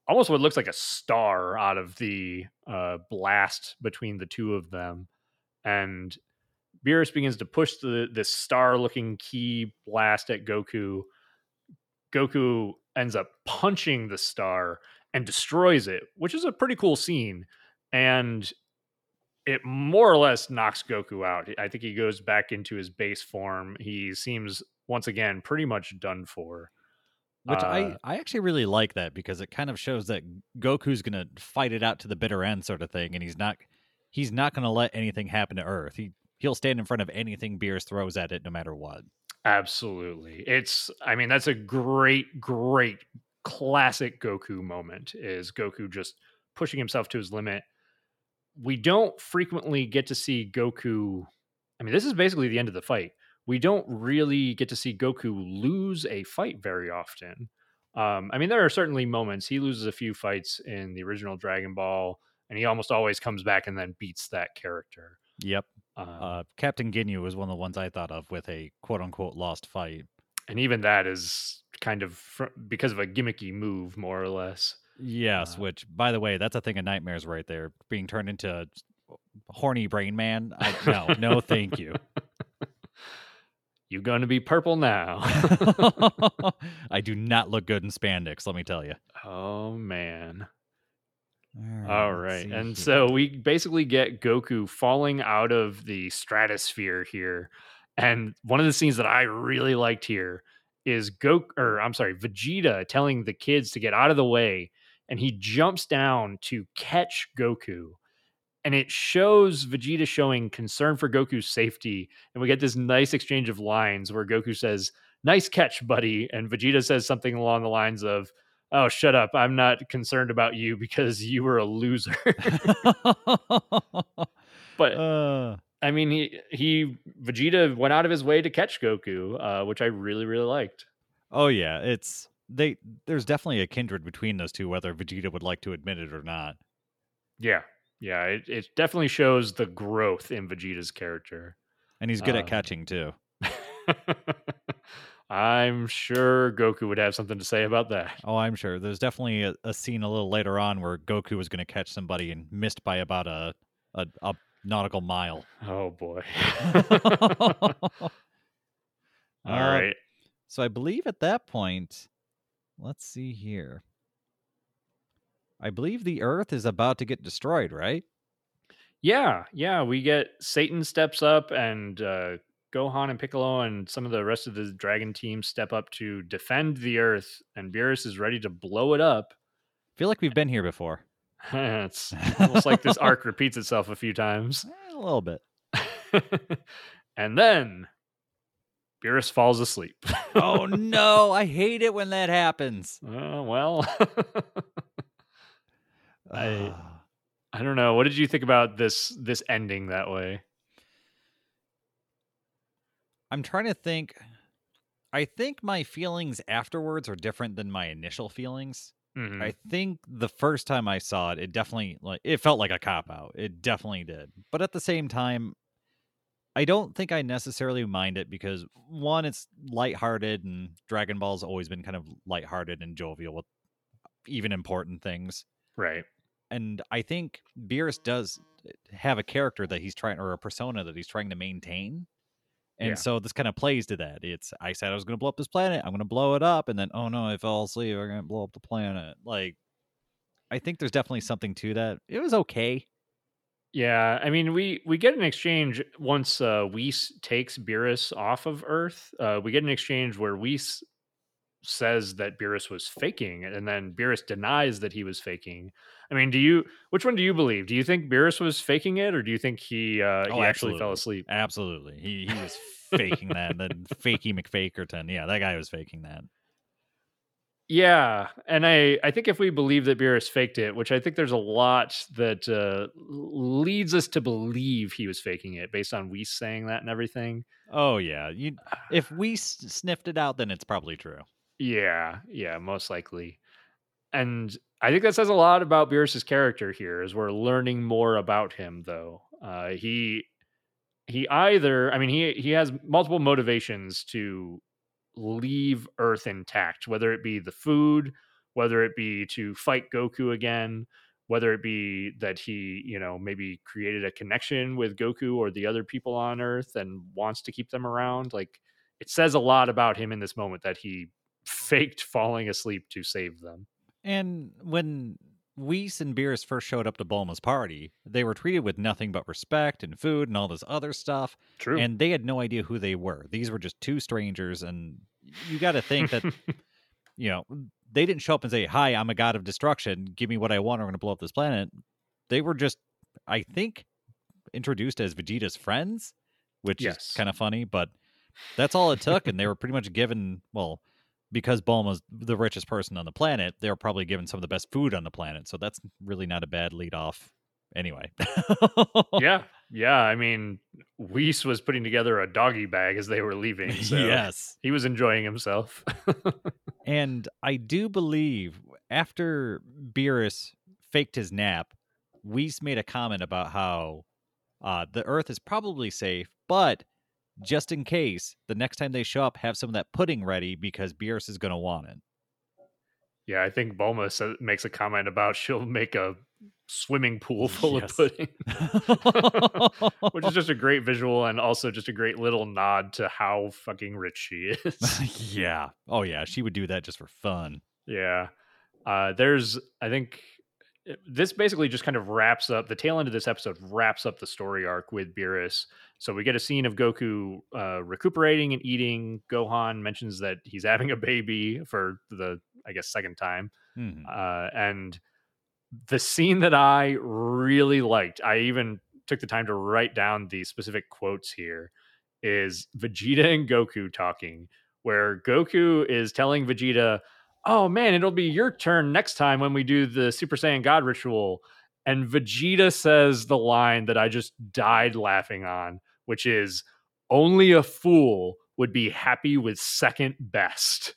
almost what looks like a star out of the uh, blast between the two of them, and Beerus begins to push the this star looking ki blast at Goku. Goku ends up punching the star and destroys it, which is a pretty cool scene. And it more or less knocks Goku out. I think he goes back into his base form. He seems once again pretty much done for. Which Uh, I, I actually really like that because it kind of shows that Goku's gonna fight it out to the bitter end sort of thing, and he's not he's not gonna let anything happen to Earth. He he'll stand in front of anything Beerus throws at it no matter what. Absolutely. It's I mean that's a great great classic Goku moment is Goku just pushing himself to his limit. We don't frequently get to see Goku I mean this is basically the end of the fight. We don't really get to see Goku lose a fight very often. Um, I mean there are certainly moments he loses a few fights in the original Dragon Ball and he almost always comes back and then beats that character. Yep. Um, Uh, Captain Ginyu was one of the ones I thought of with a quote unquote lost fight. and even that is kind of fr- because of a gimmicky move more or less Yes, Uh, which by the way, that's a thing of nightmares right there. Being turned into a horny brain man. I, no, no, thank you. You're gonna be purple now I do not look good in spandex, let me tell you. oh man All right and so we basically get goku falling out of the stratosphere here and one of the scenes that i really liked here is Goku, or i'm sorry vegeta telling the kids to get out of the way and he jumps down to catch goku and it shows Vegeta showing concern for Goku's safety. And we get this nice exchange of lines where Goku says, Nice catch, buddy. And Vegeta says something along the lines of, Oh, shut up. I'm not concerned about you because you were a loser. but uh, I mean, he, he, Vegeta went out of his way to catch Goku, uh, which I really, really liked. oh yeah, it's they there's definitely a kindred between those two, whether Vegeta would like to admit it or not. Yeah. Yeah. It, it definitely shows the growth in Vegeta's character. And he's good Um, at catching too. I'm sure Goku would have something to say about that. Oh, I'm sure. There's definitely a, a scene a little later on where Goku was going to catch somebody and missed by about a a, a nautical mile. Oh boy. All All right. So I believe at that point, let's see here. I believe the Earth is about to get destroyed, right? Yeah, yeah. We get Satan steps up and uh Gohan and Piccolo and some of the rest of the dragon team step up to defend the earth, and Beerus is ready to blow it up. feel like we've been here before. it's almost like this arc repeats itself a few times. Eh, a little bit. and then Beerus falls asleep. Oh no, I hate it when that happens. Oh, well. I- Ah. I don't know. What did you think about this this ending that way? I'm trying to think. I think my feelings afterwards are different than my initial feelings. Mhm. I think the first time I saw it, it definitely like it felt like a cop out. It definitely did. But at the same time, I don't think I necessarily mind it because one, it's lighthearted and Dragon Ball's always been kind of lighthearted and jovial with even important things. Right. And I think Beerus does have a character that he's trying or a persona that he's trying to maintain. And Yeah. so this kind of plays to that. It's I said I was going to blow up this planet. I'm going to blow it up, and then oh no, I fell asleep. I'm going to blow up the planet. Like, I think there's definitely something to that. It was okay. Yeah, I mean, we we get an exchange once uh, Whis takes Beerus off of Earth. Uh, we get an exchange where Whis says that Beerus was faking, and then Beerus denies that he was faking. I mean, do you which one do you believe? Do you think Beerus was faking it, or do you think he uh, Oh, he actually fell asleep? Absolutely, he he was faking that. Then fakey McFakerton. Yeah, that guy was faking that. Yeah, and I I think if we believe that Beerus faked it, which I think there's a lot that uh, leads us to believe he was faking it based on Whis saying that and everything. Oh yeah, you if we sniffed it out, then it's probably true. Yeah, yeah, most likely. And I think that says a lot about Beerus's character here as we're learning more about him though. Uh he he either I mean he he has multiple motivations to leave Earth intact, whether it be the food, whether it be to fight Goku again, whether it be that he, you know, maybe created a connection with Goku or the other people on Earth and wants to keep them around. Like it says a lot about him in this moment that he faked falling asleep to save them. And when Whis and Beerus first showed up to Bulma's party, they were treated with nothing but respect and food and all this other stuff. True. And they had no idea who they were. These were just two strangers. And you got to think that, you know, they didn't show up and say, Hi, I'm a god of destruction. Give me what I want. Or I'm going to blow up this planet. They were just, I think, introduced as Vegeta's friends, which Yes. is kind of funny. But that's all it took. and they were pretty much given, well, because Bulma's the richest person on the planet, they're probably given some of the best food on the planet. So that's really not a bad lead off anyway. yeah. Yeah. I mean, Whis was putting together a doggy bag as they were leaving. So yes. he was enjoying himself. And I do believe after Beerus faked his nap, Whis made a comment about how uh, the Earth is probably safe, but just in case, the next time they show up, have some of that pudding ready because Beerus is going to want it. yeah. I think Bulma sa- makes a comment about she'll make a swimming pool full Yes. of pudding, which is just a great visual and also just a great little nod to how fucking rich she is. yeah. Oh, yeah. She would do that just for fun. Yeah. Uh, there's, I think, it- this basically just kind of wraps up the tail end of this episode, wraps up the story arc with Beerus. So we get a scene of Goku uh, recuperating and eating. Gohan mentions that he's having a baby for the, I guess, second time. Mhm. Uh, and the scene that I really liked, I even took the time to write down the specific quotes here, is Vegeta and Goku talking, where Goku is telling Vegeta, Oh man, it'll be your turn next time when we do the Super Saiyan God ritual. And Vegeta says the line that I just died laughing on, which is, Only a fool would be happy with second best.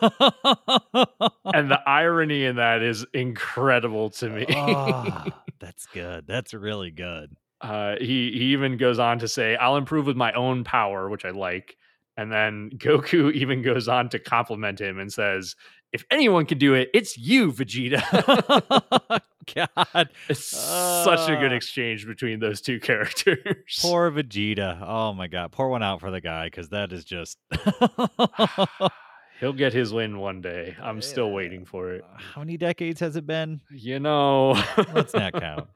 and the irony in that is incredible to me. Ah, that's good. That's really good. uh, he he even goes on to say, "I'll improve with my own power," which I like. And then Goku even goes on to compliment him and says, "If anyone can do it, it's you, Vegeta." God, it's such a good Ah. exchange between those two characters. poor Vegeta. Oh my God, pour one out for the guy because that is just. He'll get his win one day. I'm still waiting for it. How many decades has it been? You know, Let's not count.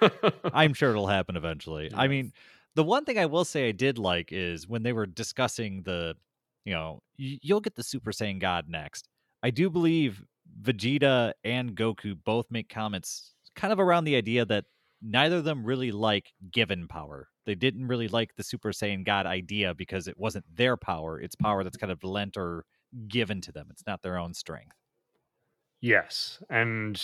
I'm sure it'll happen eventually. I mean, the one thing I will say I did like is when they were discussing the, you know, you'll get the Super Saiyan God next. I do believe Vegeta and Goku both make comments kind of around the idea that neither of them really like given power. They didn't really like the Super Saiyan God idea because it wasn't their power. It's power that's kind of lent or given to them. It's not their own strength. Yes. And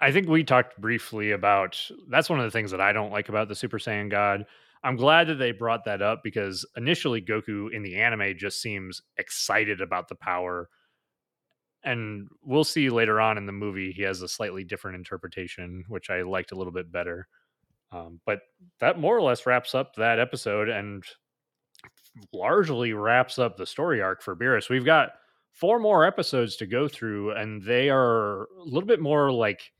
I- think we talked briefly about that's one of the things that I don't like about the Super Saiyan God. I'm glad that they brought that up because initially Goku in the anime just seems excited about the power. And we'll see later on in the movie, he has a slightly different interpretation, which I liked a little bit better. Um, but that more or less wraps up that episode and largely wraps up the story arc for Beerus. We've got four more episodes to go through, and they are a little bit more like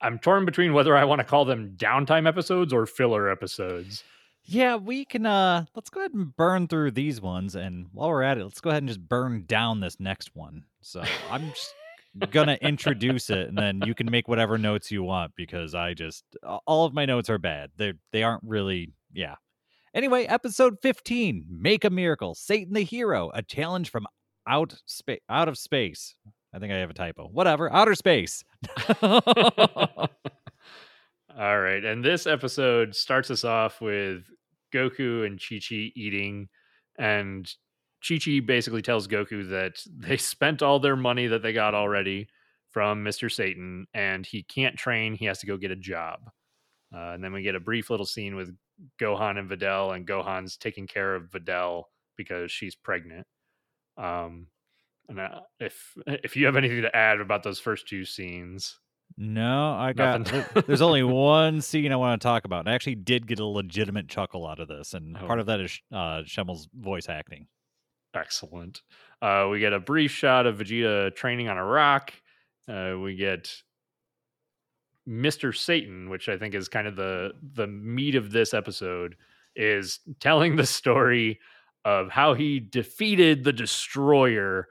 I'm torn between whether I want to call them downtime episodes or filler episodes. Yeah, we can uh let's go ahead and burn through these ones and while we're at it, let's go ahead and just burn down this next one. So I'm just gonna introduce it and then you can make whatever notes you want because I just all of my notes are bad. They they aren't really yeah. Anyway, episode 15, Make a Miracle, Satan the Hero, a challenge from out space out of space. I think I have a typo. Whatever, outer space. All right. And this episode starts us off with Goku and Chi Chi eating. And Chi Chi basically tells Goku that they spent all their money that they got already from Mr. Satan and he can't train. He has to go get a job. Uh, and then we get a brief little scene with Gohan and Videl, and Gohan's taking care of Videl because she's pregnant. Um, and uh, if if you have anything to add about those first two scenes, No, I got. There's only one scene I want to talk about. And I actually did get a legitimate chuckle out of this, and part Oh. of that is uh, Schemmel's voice acting. Excellent. Uh, we get a brief shot of Vegeta training on a rock. Uh, we get Mr. Satan, which I think is kind of the the meat of this episode, is telling the story of how he defeated the Destroyer,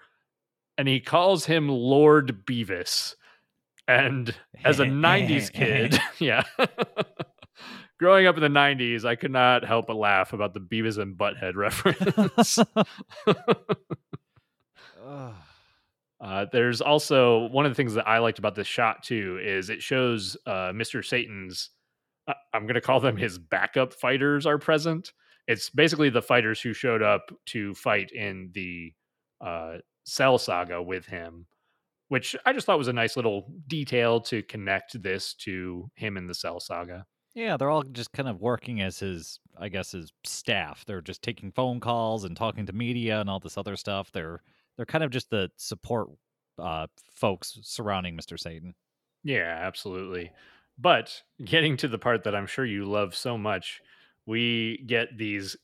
and he calls him Lord Beavis. And as a 90s kid, yeah. Growing up in the 90s, I could not help but laugh about the Beavis and Butthead reference. uh, there's also one of the things that I liked about this shot too is it shows uh, Mr. Satan's. Uh, I'm going to call them his backup fighters are present. It's basically the fighters who showed up to fight in the uh, Cell Saga with him, which I just thought was a nice little detail to connect this to him in the Cell Saga. Yeah, they're all just kind of working as his, I guess, his staff. They're just taking phone calls and talking to media and all this other stuff. They're they're kind of just the support uh, folks surrounding Mr. Satan. Yeah, absolutely. But getting to the part that I'm sure you love so much, we get these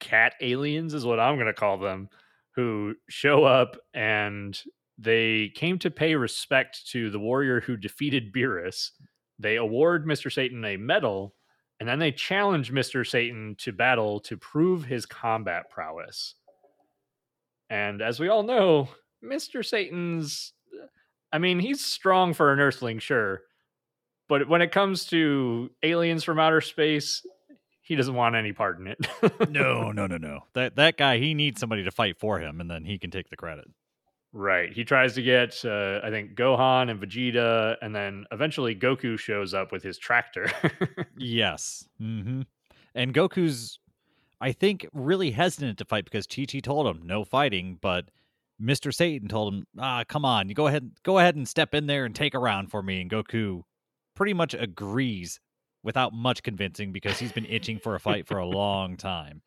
cat aliens, is what I'm going to call them, who show up and they came to pay respect to the warrior who defeated Beerus. They award Mr. Satan a medal, and then they challenge Mr. Satan to battle to prove his combat prowess. And as we all know, Mr. Satan's I mean, he's strong for an earthling, sure. But when it comes to aliens from outer space, he doesn't want any part in it. no, no, no, no. That that guy, he needs somebody to fight for him, and then he can take the credit. Right. He tries to get, uh, I think, Gohan and Vegeta, and then eventually Goku shows up with his tractor. yes. Mm-hmm. And Goku's, I think, really hesitant to fight because Chi Chi told him no fighting, but Mr. Satan told him, "Ah, come on, you go ahead, go ahead and step in there and take a round for me." And Goku pretty much agrees without much convincing because he's been itching for a fight for a long time.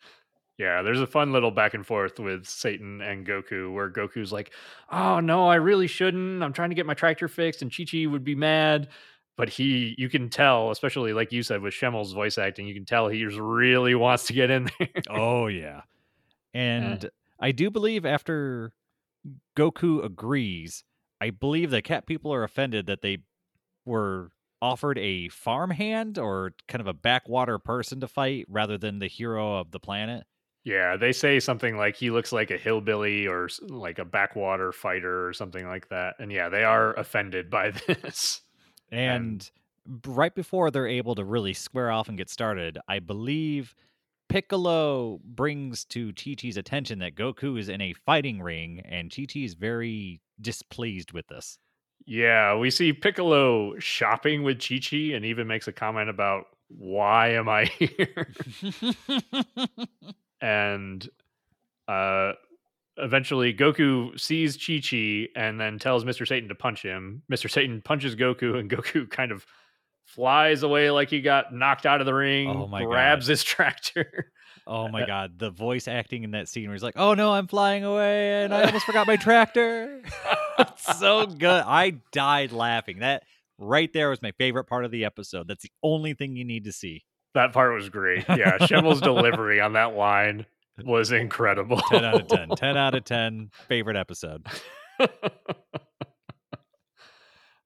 Yeah, there's a fun little back and forth with Satan and Goku where Goku's like, "Oh no, I really shouldn't. I'm trying to get my tractor fixed," and Chi Chi would be mad. But he, you can tell, especially like you said with Schemmel's voice acting, you can tell he just really wants to get in there. oh yeah, and yeah. I do believe after Goku agrees, I believe the cat people are offended that they were offered a farmhand or kind of a backwater person to fight rather than the hero of the planet. Yeah, they say something like he looks like a hillbilly or like a backwater fighter or something like that. And yeah, they are offended by this. And, and right before they're able to really square off and get started, I believe Piccolo brings to Chi Chi's attention that Goku is in a fighting ring, and Chi Chi is very displeased with this. Yeah, we see Piccolo shopping with Chi Chi and even makes a comment about why am I here? and uh eventually Goku sees Chi Chi and then tells Mr. Satan to punch him. Mr. Satan punches Goku and Goku kind of flies away like he got knocked out of the ring, oh my grabs God. his tractor. Oh my god, the voice acting in that scene where he's like, "Oh no, I'm flying away and I almost forgot my tractor." it's so good. I died laughing. That right there was my favorite part of the episode. That's the only thing you need to see. That part was great. Yeah, Schemmel's delivery on that line was incredible. 10 out of 10. 10 out of 10 favorite episode.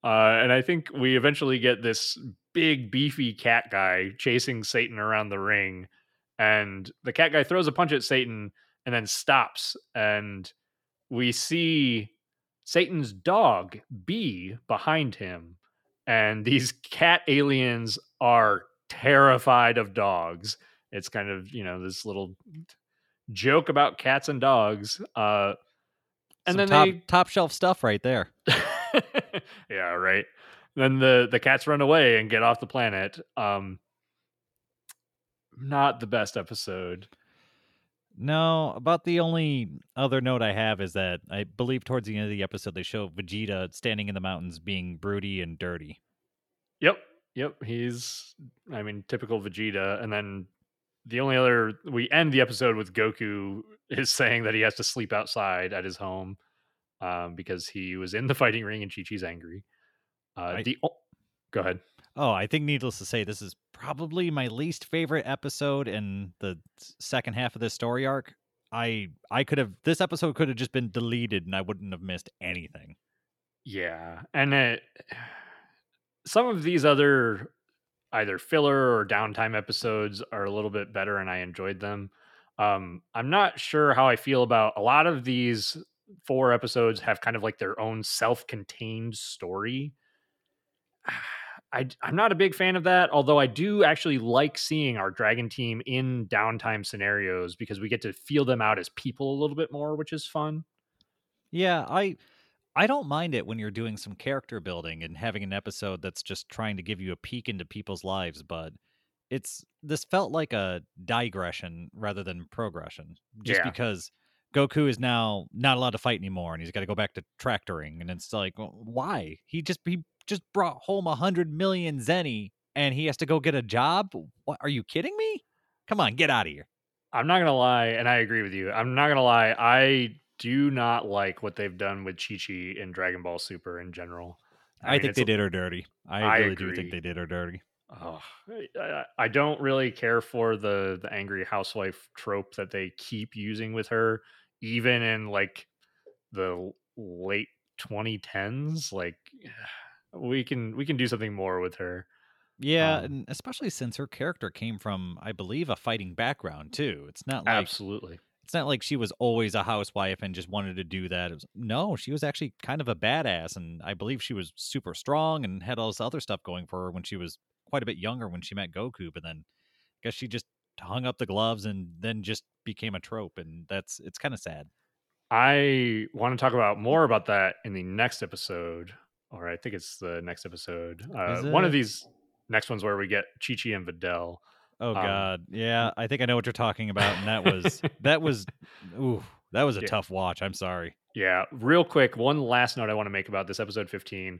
Uh, and I think we eventually get this big, beefy cat guy chasing Satan around the ring and the cat guy throws a punch at Satan and then stops and we see Satan's dog B behind him and these cat aliens are terrified of dogs. It's kind of, you know, this little joke about cats and dogs. Uh and Some then top, they top shelf stuff right there. yeah, right. Then the the cats run away and get off the planet. Um not the best episode. No, about the only other note I have is that I believe towards the end of the episode they show Vegeta standing in the mountains being broody and dirty. Yep. Yep. He's I mean, typical Vegeta. And then the only other we end the episode with Goku is saying that he has to sleep outside at his home um, because he was in the fighting ring and Chi Chi's angry. Uh, I, the go ahead. Oh, I think needless to say, this is probably my least favorite episode in the second half of this story arc. I I could have this episode could have just been deleted and I wouldn't have missed anything. Yeah, and it, some of these other either filler or downtime episodes are a little bit better, and I enjoyed them. Um, I'm not sure how I feel about a lot of these four episodes have kind of like their own self-contained story. I, I'm not a big fan of that, although I do actually like seeing our dragon team in downtime scenarios because we get to feel them out as people a little bit more, which is fun. Yeah, I I don't mind it when you're doing some character building and having an episode that's just trying to give you a peek into people's lives, but it's this felt like a digression rather than progression. Just Yeah. because Goku is now not allowed to fight anymore and he's got to go back to tractoring and it's like well, why? He just he just brought home a hundred million zeni and he has to go get a job? What are you kidding me? Come on, get out of here. I'm not gonna lie, and I agree with you. I'm not gonna lie. I do not like what they've done with Chi Chi in Dragon Ball Super in general. I, mean, think they did her dirty. I, I really do think they did her dirty. Oh, I, I don't really care for the the angry housewife trope that they keep using with her, even in like the late 2010s. Like we can we can do something more with her. Yeah, Um, and especially since her character came from, I believe, a fighting background too. It's not like Absolutely. It's not like she was always a housewife and just wanted to do that. Was, no, she was actually kind of a badass, and I believe she was super strong and had all this other stuff going for her when she was quite a bit younger when she met Goku. But then, I guess she just hung up the gloves and then just became a trope, and that's it's kind of sad. I want to talk about more about that in the next episode, or I think it's the next episode. Uh, one of these next ones where we get Chi Chi and Videl. Oh Um, God, yeah, I think I know what you're talking about, and that was that was, ooh, that was a Yeah. tough watch. I'm sorry. Yeah, real quick, one last note I want to make about this episode 15.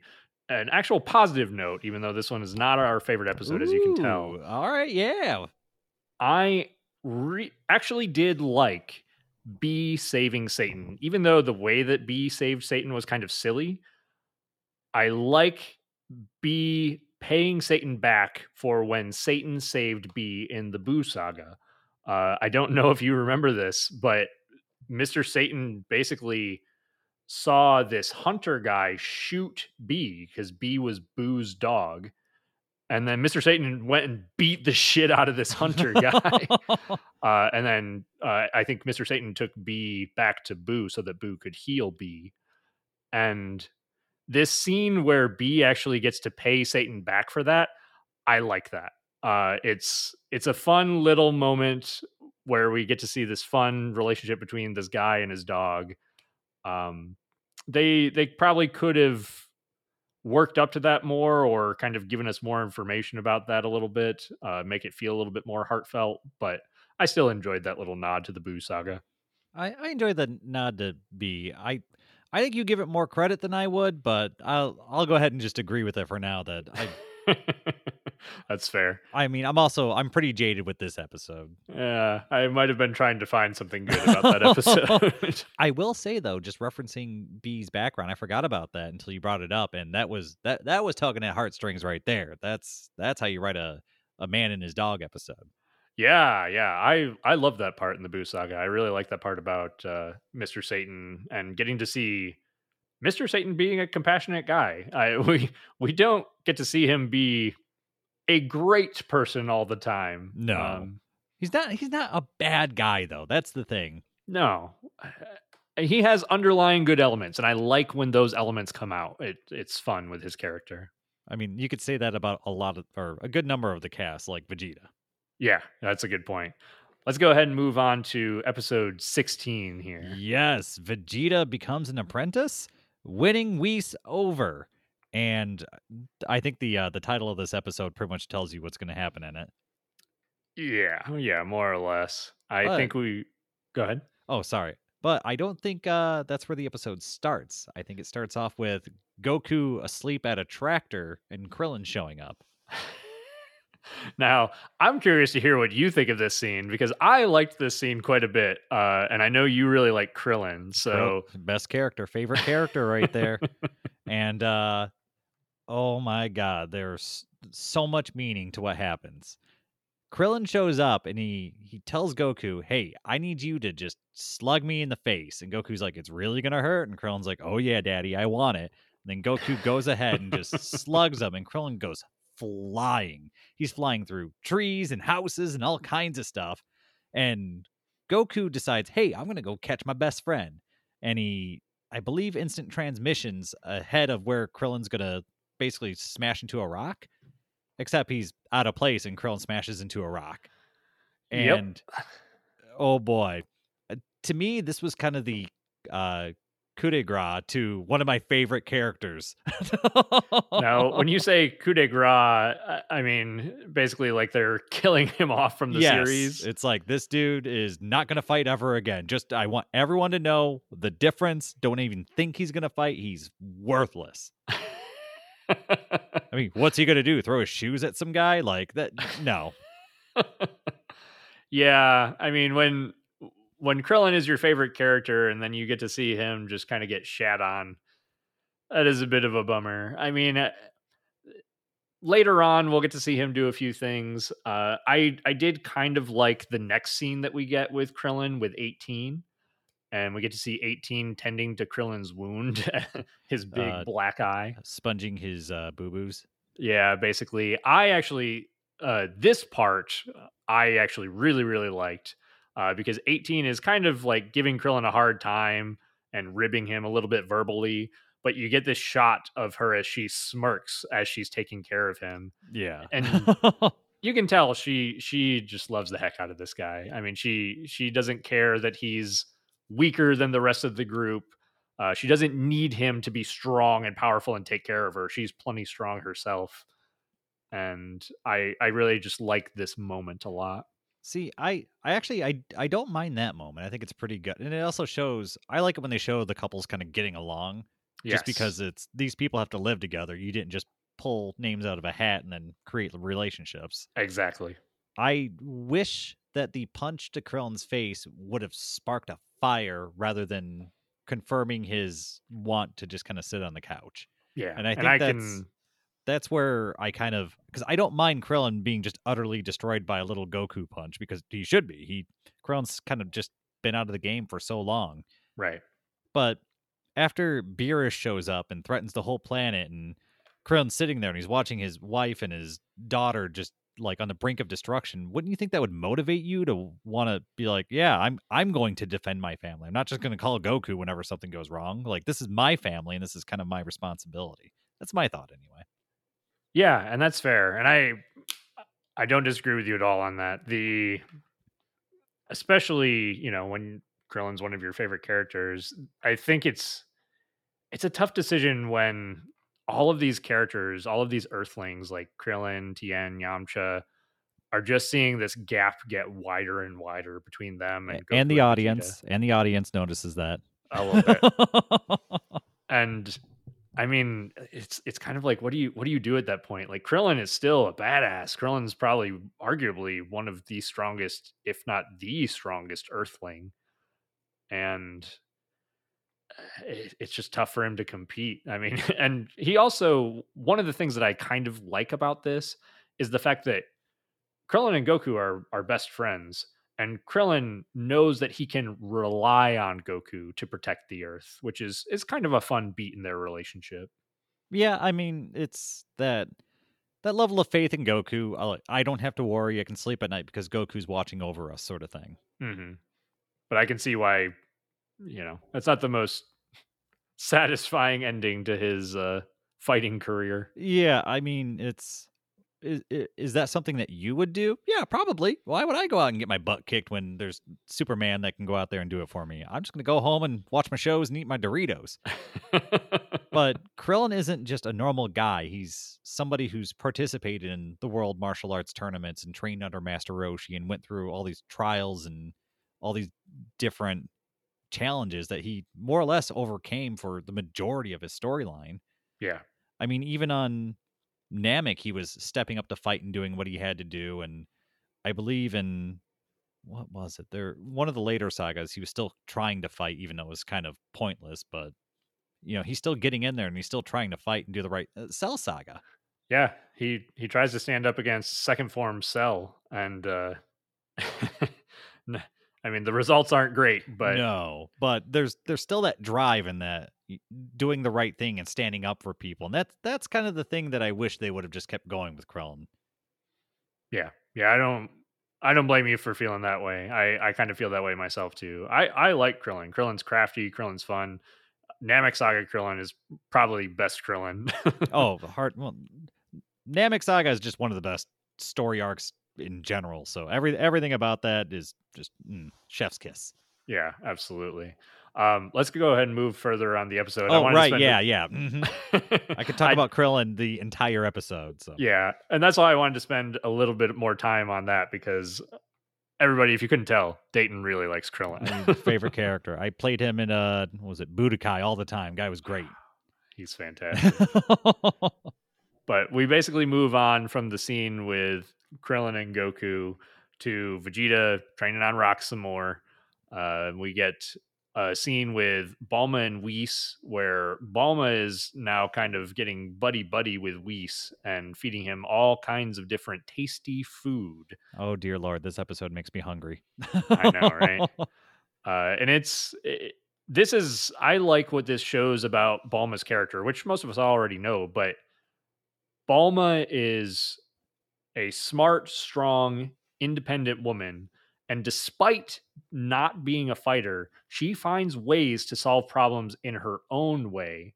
An actual positive note, even though this one is not our favorite episode, as you can tell. All right, yeah. I re- actually did like Bee saving Satan, even though the way that Bee saved Satan was kind of silly. I like Bee paying Satan back for when Satan saved Bee in the Boo saga. Uh, I don't know if you remember this, but Mr. Satan basically saw this hunter guy shoot Bee because Bee was Boo's dog. And then Mr. Satan went and beat the shit out of this hunter guy. Uh, and then uh, I think Mr. Satan took Bee back to Boo so that Boo could heal Bee. And this scene where Bee actually gets to pay Satan back for that, I like that. Uh, it's it's a fun little moment where we get to see this fun relationship between this guy and his dog. Um, they they probably could have worked up to that more or kind of given us more information about that a little bit, uh, make it feel a little bit more heartfelt. But I still enjoyed that little nod to the Boo saga. I, I enjoy the nod to B. I I think you give it more credit than I would, but I'll I'll go ahead and just agree with it for now. That I That's fair. I mean I'm also I'm pretty jaded with this episode. Yeah, I might have been trying to find something good about that episode. I will say though, just referencing Bee's background, I forgot about that until you brought it up, and that was that that was tugging at heartstrings right there. That's that's how you write a a man and his dog episode. Yeah, yeah, I I love that part in the Boo saga. I really like that part about uh, Mr. Satan and getting to see Mr. Satan being a compassionate guy. I we we don't get to see him be a great person all the time. No. Um, He's not he's not a bad guy though. That's the thing. No. He has underlying good elements, and I like when those elements come out. It, it's fun with his character. I mean, you could say that about a lot of or a good number of the cast, like Vegeta. Yeah, that's a good point. Let's go ahead and move on to episode 16 here. Yes, Vegeta becomes an apprentice, winning Whis over. And I think the uh, the title of this episode pretty much tells you what's going to happen in it. Yeah, yeah, more or less. I But- think we go ahead. Oh, sorry. But I don't think uh, that's where the episode starts. I think it starts off with Goku asleep at a tractor and Krillin showing up. Now, I'm curious to hear what you think of this scene because I liked this scene quite a bit, uh, and I know you really like Krillin. So, best character, favorite character right there. and uh oh my god, there's so much meaning to what happens. Krillin shows up and he he tells Goku, "Hey, I need you to just slug me in the face." And Goku's like, "It's really gonna hurt." And Krillin's like, "Oh yeah, Daddy, I want it." And then Goku goes ahead and just slugs him, and Krillin goes flying. He's flying through trees and houses and all kinds of stuff. And Goku decides, "Hey, I'm gonna go catch my best friend." and he, I believe, instant transmissions ahead of where Krillin's gonna basically smash into a rock. Except he's out of place, and Krillin smashes into a rock. Yep. And oh boy, Uh, to me, this was kind of the uh, coup de grace to one of my favorite characters. Now, when you say coup de grace, I- I mean basically like they're killing him off from the Yes, series. It's like this dude is not going to fight ever again. Just I want everyone to know the difference. Don't even think he's going to fight. He's worthless. I mean, what's he going to do? Throw his shoes at some guy? Like that? No. yeah, I mean when when Krillin is your favorite character and then you get to see him just kind of get shat on, that is a bit of a bummer. I mean, uh, later on we'll get to see him do a few things. Uh, I I did kind of like the next scene that we get with Krillin with 18. And we get to see 18 tending to Krillin's wound, his big Uh, black eye. Sponging his uh, boo boos. Yeah, basically, I actually uh, this part uh, I actually really really liked uh, because 18 is kind of like giving Krillin a hard time and ribbing him a little bit verbally, but you get this shot of her as she smirks as she's taking care of him. Yeah. And- You can tell she she just loves the heck out of this guy. I mean, she she doesn't care that he's weaker than the rest of the group. Uh, she doesn't need him to be strong and powerful and take care of her. She's plenty strong herself. And I I really just like this moment a lot. See, I, I actually, I, I don't mind that moment. I think it's pretty good, and it also shows. I like it when they show the couples kind of getting along, just because it's these people have to live together. You didn't just pull names out of a hat and then create relationships. exactly. I wish that the punch to Krillin's face would have sparked a fire rather than confirming his want to just kind of sit on the couch. Yeah, And I think I that's can that's where I kind of because I don't mind Krillin being just utterly destroyed by a little Goku punch because he should be. He Krillin's kind of just been out of the game for so long. right. But after Beerus shows up and threatens the whole planet, and Krillin's sitting there and he's watching his wife and his daughter just like on the brink of destruction, wouldn't you think that would motivate you to want to be like, yeah, I'm I'm going to defend my family. I'm not just going to call Goku whenever something goes wrong. Like this is my family and this is kind of my responsibility. That's my thought anyway. Yeah, and that's fair. And I I don't disagree with you at all on that. The especially, you know, when Krillin's one of your favorite characters, I think it's it's a tough decision when all of these characters, all of these earthlings like Krillin, Tien, Yamcha are just seeing this gap get wider and wider between them and, and the audience and the audience notices that a little bit. and I mean, it's it's kind of like what do you what do you do at that point? Like Krillin is still a badass. Krillin's probably arguably one of the strongest, if not the strongest, Earthling, and uh, it, it's just tough for him to compete. I mean, and he also one of the things that I kind of like about this is the fact that Krillin and Goku are are best friends, and Krillin knows that he can rely on Goku to protect the Earth, which is is kind of a fun beat in their relationship. yeah, I mean, it's that that level of faith in Goku. I'll- I don't have to worry. I can sleep at night because Goku's watching over us, sort of thing. hmm But I can see why, you know, that's not the most satisfying ending to his uh, fighting career. Yeah, I mean, it's is, is that something that you would do? Yeah, probably. Why would I go out and get my butt kicked when there's Superman that can go out there and do it for me? I'm just going to go home and watch my shows and eat my Doritos. But Krillin isn't just a normal guy. He's somebody who's participated in the world martial arts tournaments and trained under Master Roshi and went through all these trials and all these different challenges that he more or less overcame for the majority of his storyline. yeah, I mean, even on Namek, he was stepping up to fight and doing what he had to do. And I believe in what was it? There, one of the later sagas, he was still trying to fight, even though it was kind of pointless. But you know, he's still getting in there and he's still trying to fight and do the right uh, Cell Saga. yeah. He he tries to stand up against second form Cell, and uh, I mean the results aren't great, but no, but there's there's still that drive and that doing the right thing and standing up for people, and that's that's kind of the thing that I wish they would have just kept going with Krillin. Yeah. Yeah. I don't I don't blame you for feeling that way. I, I kind of feel that way myself too. I, I like Krillin. Krillin's crafty. Krillin's fun. Namek Saga Krillin is probably best Krillin. oh, the heart. Well, Namek Saga is just one of the best story arcs in general. So every everything about that is just mm, chef's kiss. Yeah, absolutely. Um, let's go ahead and move further on the episode. Oh, right. Yeah, a... yeah. Mm-hmm. I could talk I... about Krillin the entire episode. So yeah, and that's why I wanted to spend a little bit more time on that because everybody, if you couldn't tell, Dayton really likes Krillin. favorite character. I played him in uh, was it Budokai all the time. Guy was great. He's fantastic. but we basically move on from the scene with Krillin and Goku to Vegeta training on Rock some more. Uh, we get a scene with Bulma and Whis, where Bulma is now kind of getting buddy buddy with Whis and feeding him all kinds of different tasty food. Oh dear lord, this episode makes me hungry. I know, right? Uh, and it's it, this is I like what this shows about Bulma's character, which most of us already know, but Bulma is a smart, strong, independent woman and despite not being a fighter, she finds ways to solve problems in her own way.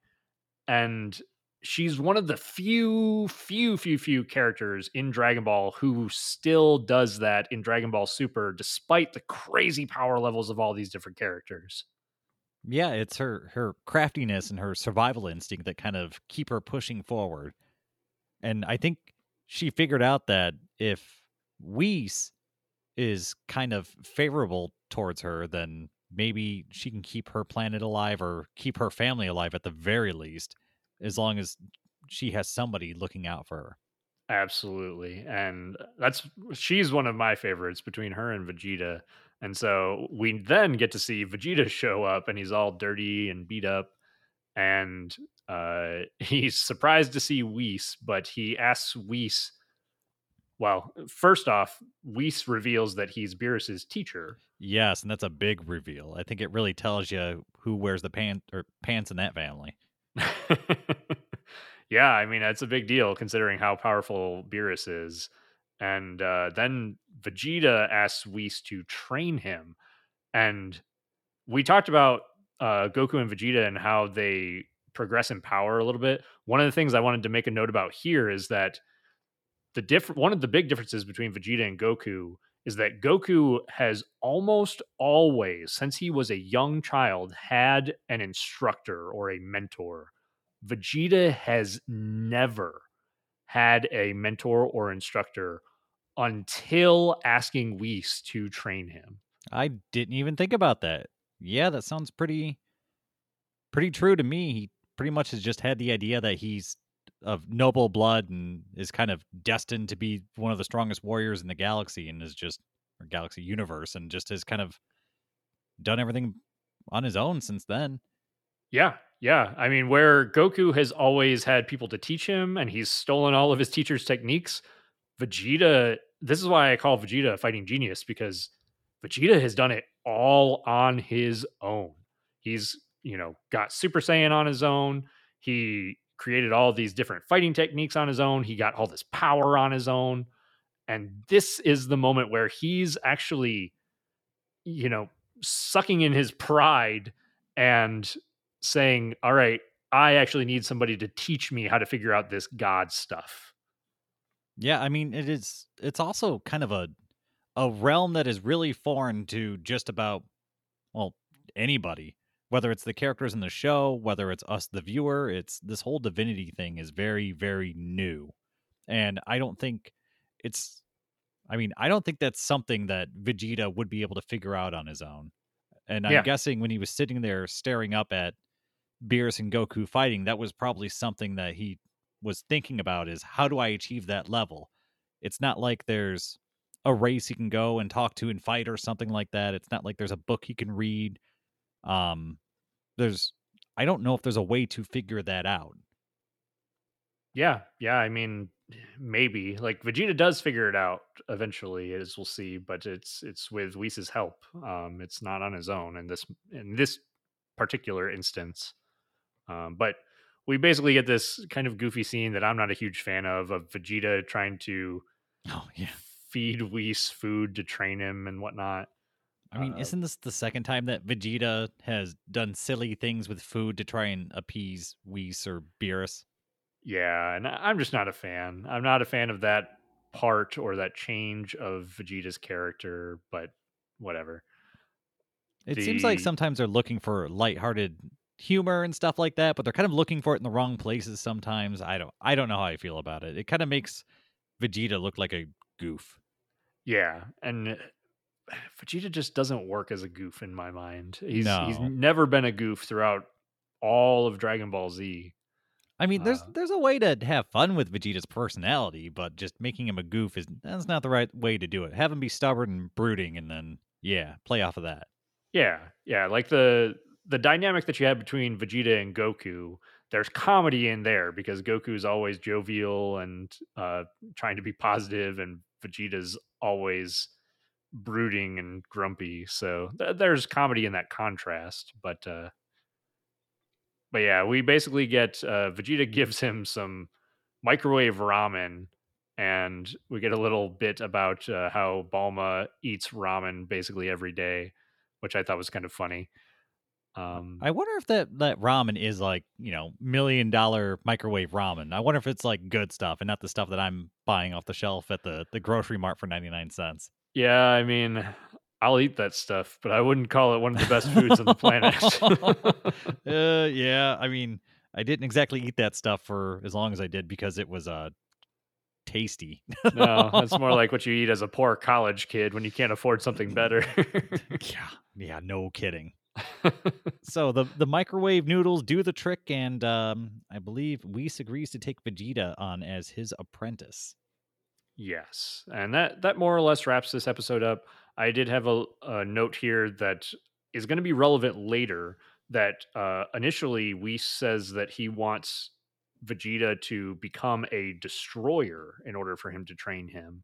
And she's one of the few, few, few, few characters in Dragon Ball who still does that in Dragon Ball Super, despite the crazy power levels of all these different characters. Yeah, it's her her craftiness and her survival instinct that kind of keep her pushing forward. And I think she figured out that if Whis is kind of favorable towards her, then maybe she can keep her planet alive or keep her family alive at the very least, as long as she has somebody looking out for her. Absolutely. And that's she's one of my favorites between her and Vegeta. And so we then get to see Vegeta show up and he's all dirty and beat up. And uh, he's surprised to see Whis, but he asks Whis well, first off, Whis reveals that he's Beerus's teacher. Yes, and that's a big reveal. I think it really tells you who wears the pants or pants in that family. yeah, I mean that's a big deal considering how powerful Beerus is. And uh, then Vegeta asks Whis to train him, and we talked about uh, Goku and Vegeta and how they progress in power a little bit. One of the things I wanted to make a note about here is that the different one of the big differences between Vegeta and Goku is that Goku has almost always, since he was a young child, had an instructor or a mentor. Vegeta has never had a mentor or instructor until asking Whis to train him. I didn't even think about that. Yeah, that sounds pretty pretty true to me. He pretty much has just had the idea that he's of noble blood and is kind of destined to be one of the strongest warriors in the galaxy and is just or galaxy universe and just has kind of done everything on his own since then. Yeah, yeah. I mean, where Goku has always had people to teach him and he's stolen all of his teacher's techniques, Vegeta, this is why I call Vegeta a fighting genius because Vegeta has done it all on his own. He's, you know, got Super Saiyan on his own. He created all these different fighting techniques on his own. He got all this power on his own. And this is the moment where he's actually, you know, sucking in his pride and saying, All right, I actually need somebody to teach me how to figure out this God stuff. Yeah, I mean, it is it's also kind of a a realm that is really foreign to just about well, anybody whether it's the characters in the show, whether it's us, the viewer, it's this whole divinity thing is very, very new. And I don't think it's, I mean, I don't think that's something that Vegeta would be able to figure out on his own. And I'm yeah. guessing when he was sitting there staring up at Beerus and Goku fighting, that was probably something that he was thinking about is how do I achieve that level? It's not like there's a race he can go and talk to and fight or something like that. It's not like there's a book he can read um, there's I don't know if there's a way to figure that out. Yeah, yeah. I mean, maybe like Vegeta does figure it out eventually, as we'll see. But it's it's with Whis's help. Um, it's not on his own in this in this particular instance. Um, but we basically get this kind of goofy scene that I'm not a huge fan of of Vegeta trying to oh yeah feed Whis food to train him and whatnot. I mean, Uh, isn't this the second time that Vegeta has done silly things with food to try and appease Whis or Beerus? Yeah, and I'm just not a fan. I'm not a fan of that part or that change of Vegeta's character, but whatever. It seems like sometimes they're looking for lighthearted humor and stuff like that, but they're kind of looking for it in the wrong places sometimes. I don't I don't know how I feel about it. It kind of makes Vegeta look like a goof. Yeah, and Vegeta just doesn't work as a goof in my mind. He's he's never been a goof throughout all of Dragon Ball Z. I mean, there's Uh, there's a way to have fun with Vegeta's personality, but just making him a goof is that's not the right way to do it. Have him be stubborn and brooding, and then yeah, play off of that. Yeah, yeah, like the the dynamic that you had between Vegeta and Goku. There's comedy in there because Goku's always jovial and uh, trying to be positive, and Vegeta's always brooding and grumpy. So th- there's comedy in that contrast. But uh, but yeah, we basically get uh, Vegeta gives him some microwave ramen, and we get a little bit about uh, how Bulma eats ramen basically every day, which I thought was kind of funny. Um, I wonder if that that ramen is like you know million dollar microwave ramen. I wonder if it's like good stuff and not the stuff that I'm buying off the shelf at the the grocery mart for ninety nine cents. Yeah, I mean, I'll eat that stuff, but I wouldn't call it one of the best foods on the planet. uh, yeah, I mean, I didn't exactly eat that stuff for as long as I did because it was uh tasty. no, that's more like what you eat as a poor college kid when you can't afford something better. yeah, yeah, no kidding. So the the microwave noodles do the trick, and um, I believe Whis agrees to take Vegeta on as his apprentice. Yes, and that that more or less wraps this episode up. I did have a, a note here that is going to be relevant later. That uh, initially Whis says that he wants Vegeta to become a destroyer in order for him to train him,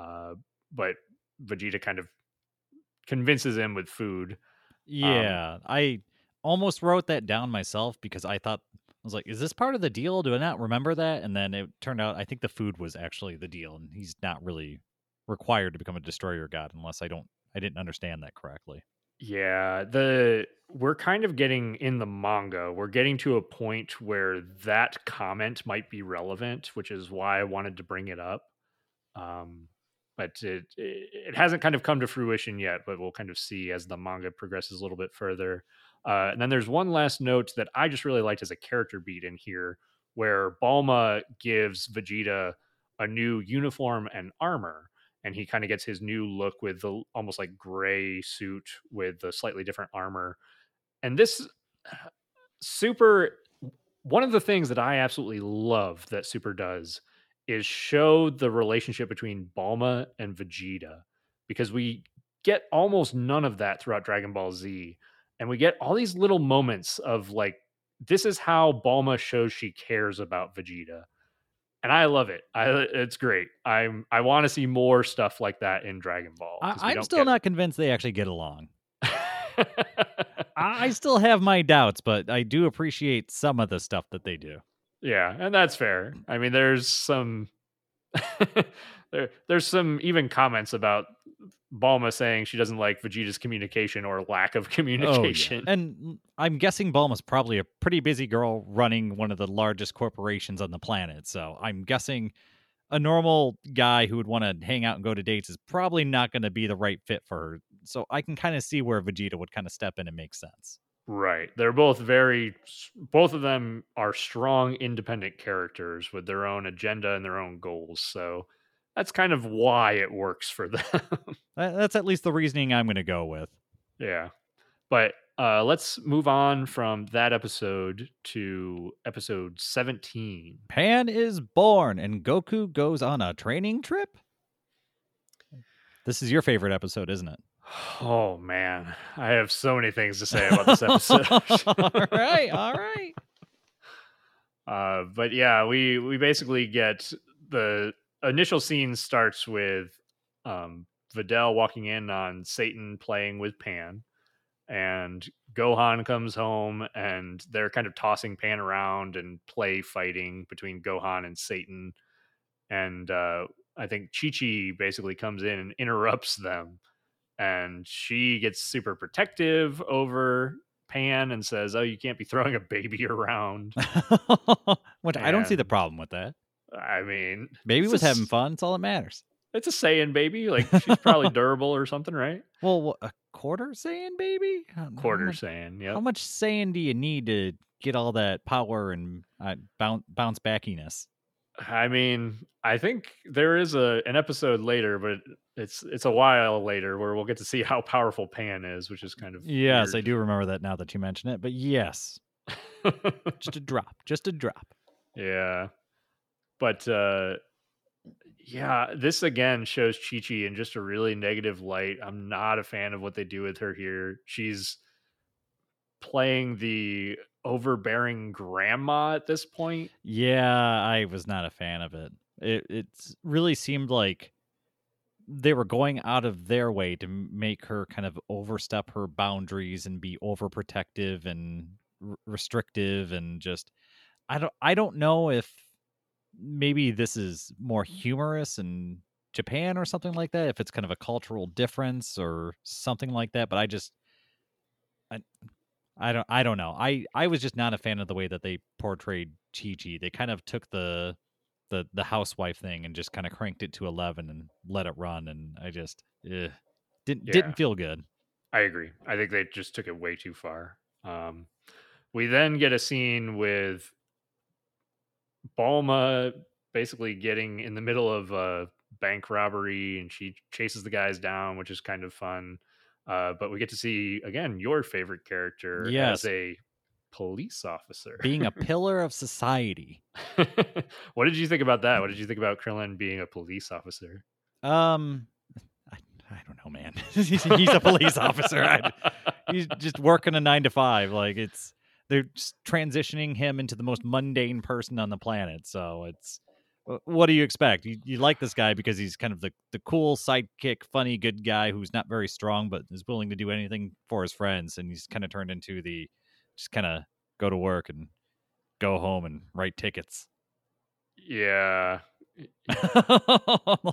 uh, but Vegeta kind of convinces him with food. Yeah, I almost wrote that down myself because I thought I was like, "Is this part of the deal? Do I not remember that?" And then it turned out I think the food was actually the deal, and he's not really required to become a destroyer god unless I don't I didn't understand that correctly. Yeah, the we're kind of getting in the manga. We're getting to a point where that comment might be relevant, which is why I wanted to bring it up. Um, but it, it hasn't kind of come to fruition yet. But we'll kind of see as the manga progresses a little bit further. Uh, and then there's one last note that I just really liked as a character beat in here, where Bulma gives Vegeta a new uniform and armor and he kind of gets his new look with the almost like gray suit with the slightly different armor. And this super one of the things that I absolutely love that Super does is show the relationship between Bulma and Vegeta because we get almost none of that throughout Dragon Ball Z and we get all these little moments of like this is how Bulma shows she cares about Vegeta and I love it. I it's great. I'm I want to see more stuff like that in Dragon Ball. I, don't still not convinced they actually get along. I still have my doubts, but I do appreciate some of the stuff that they do. Yeah, and that's fair. I mean, there's some there there's some even comments about Bulma saying she doesn't like Vegeta's communication or lack of communication. Oh, yeah. And I'm guessing Bulma's probably a pretty busy girl running one of the largest corporations on the planet. So I'm guessing a normal guy who would want to hang out and go to dates is probably not going to be the right fit for her. So I can kind of see where Vegeta would kind of step in and make sense. Right. They're both very both of them are strong independent characters with their own agenda and their own goals. So that's kind of why it works for them. That's at least the reasoning I'm going to go with. yeah. But uh let's move on from that episode to episode 17. Pan is born and Goku goes on a training trip. This is your favorite episode, isn't it? Oh man, I have so many things to say about this episode. all right, all right. Uh, but yeah, we we basically get the initial scene starts with um, Videl walking in on Satan playing with Pan, and Gohan comes home, and they're kind of tossing Pan around and play fighting between Gohan and Satan, and uh, I think Chi Chi basically comes in and interrupts them, and she gets super protective over Pan and says, "Oh, you can't be throwing a baby around." Which I don't see the problem with that. I mean, Baby was a having fun. It's all that matters. It's a Saiyan baby. Like she's probably durable or something, right? Well, a quarter Saiyan, baby? Quarter much- Saiyan. How much Saiyan do you need to get all that power and uh, bounce bounce backiness? I mean, I think there is a an episode later, but it's it's a while later where we'll get to see how powerful Pan is, which is kind of Yes, I do remember that now that you mention it. But yes, just a drop, just a drop. yeah, but uh, yeah, this again shows Chi Chi in just a really negative light. I'm not a fan of what they do with her here. She's playing the overbearing grandma at this point. Yeah, I was not a fan of it. It it really seemed like they were going out of their way to make her kind of overstep her boundaries and be overprotective and r- restrictive and just I don't I don't know if maybe this is more humorous in Japan or something like that if it's kind of a cultural difference or something like that but I just I I don't I don't know. I I was just not a fan of the way that they portrayed Chi Chi. They kind of took the the the housewife thing and just kind of cranked it to 11 and let it run and I just eh, didn't Yeah. didn't feel good. I agree. I think they just took it way too far. Um, we then get a scene with Bulma basically getting in the middle of a bank robbery and she chases the guys down, which is kind of fun. Uh, but we get to see again your favorite character Yes. as a police officer. Being a pillar of society. what did you think about that? What did you think about Krillin being a police officer? Um I, I don't know, man. he's, he's a police officer. I, he's just working a 9 to 5 like it's they're just transitioning him into the most mundane person on the planet. So it's what do you expect? You, you like this guy because he's kind of the, the cool sidekick, funny, good guy who's not very strong but is willing to do anything for his friends, and he's kind of turned into the just kind of go to work and go home and write tickets. yeah, like,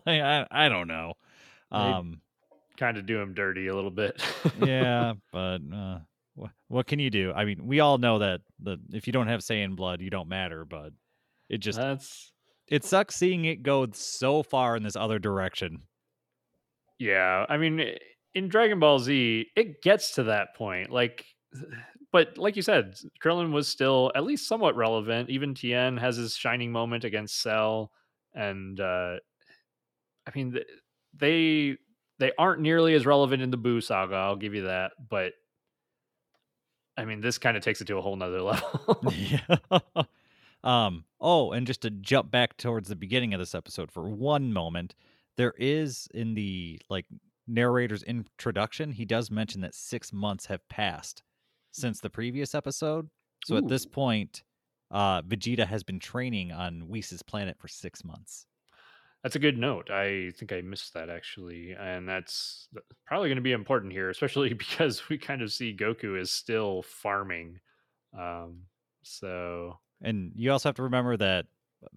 I I don't know. Um, kind of do him dirty a little bit. yeah, but uh, wh- what can you do? I mean, we all know that the if you don't have Saiyan blood, you don't matter. But it just That's it sucks seeing it go so far in this other direction. Yeah, I mean, in Dragon Ball Z, it gets to that point. Like, but like you said, Krillin was still at least somewhat relevant. Even Tien has his shining moment against Cell, and uh, I mean, they they aren't nearly as relevant in the Boo saga. I'll give you that, but I mean, this kind of takes it to a whole nother level. yeah. um. Oh, and just to jump back towards the beginning of this episode for one moment, there is in the like narrator's introduction, he does mention that six months have passed since the previous episode. So at this point, uh, Vegeta has been training on Whis' planet for six months. That's a good note. I think I missed that actually, and that's probably going to be important here, especially because we kind of see Goku is still farming. Um, so And you also have to remember that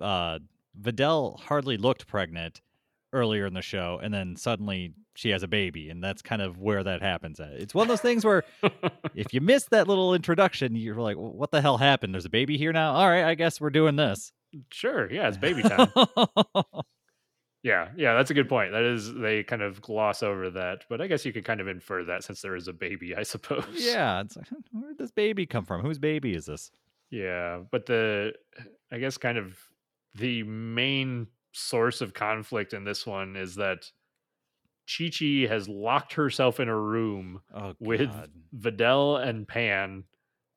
uh, Videl hardly looked pregnant earlier in the show, and then suddenly she has a baby, and that's kind of where that happens at. It's one of those things where if you miss that little introduction, you're like, "Well, "What the hell happened? There's a baby here now. All right, I guess we're doing this." sure, yeah, it's baby time. yeah, yeah, that's a good point. That is, they kind of gloss over that, but I guess you could kind of infer that since there is a baby, I suppose. yeah, it's like, where did this baby come from? Whose baby is this? Yeah, but the I guess kind of the main source of conflict in this one is that Chi Chi has locked herself in a room Oh, with. Videl and Pan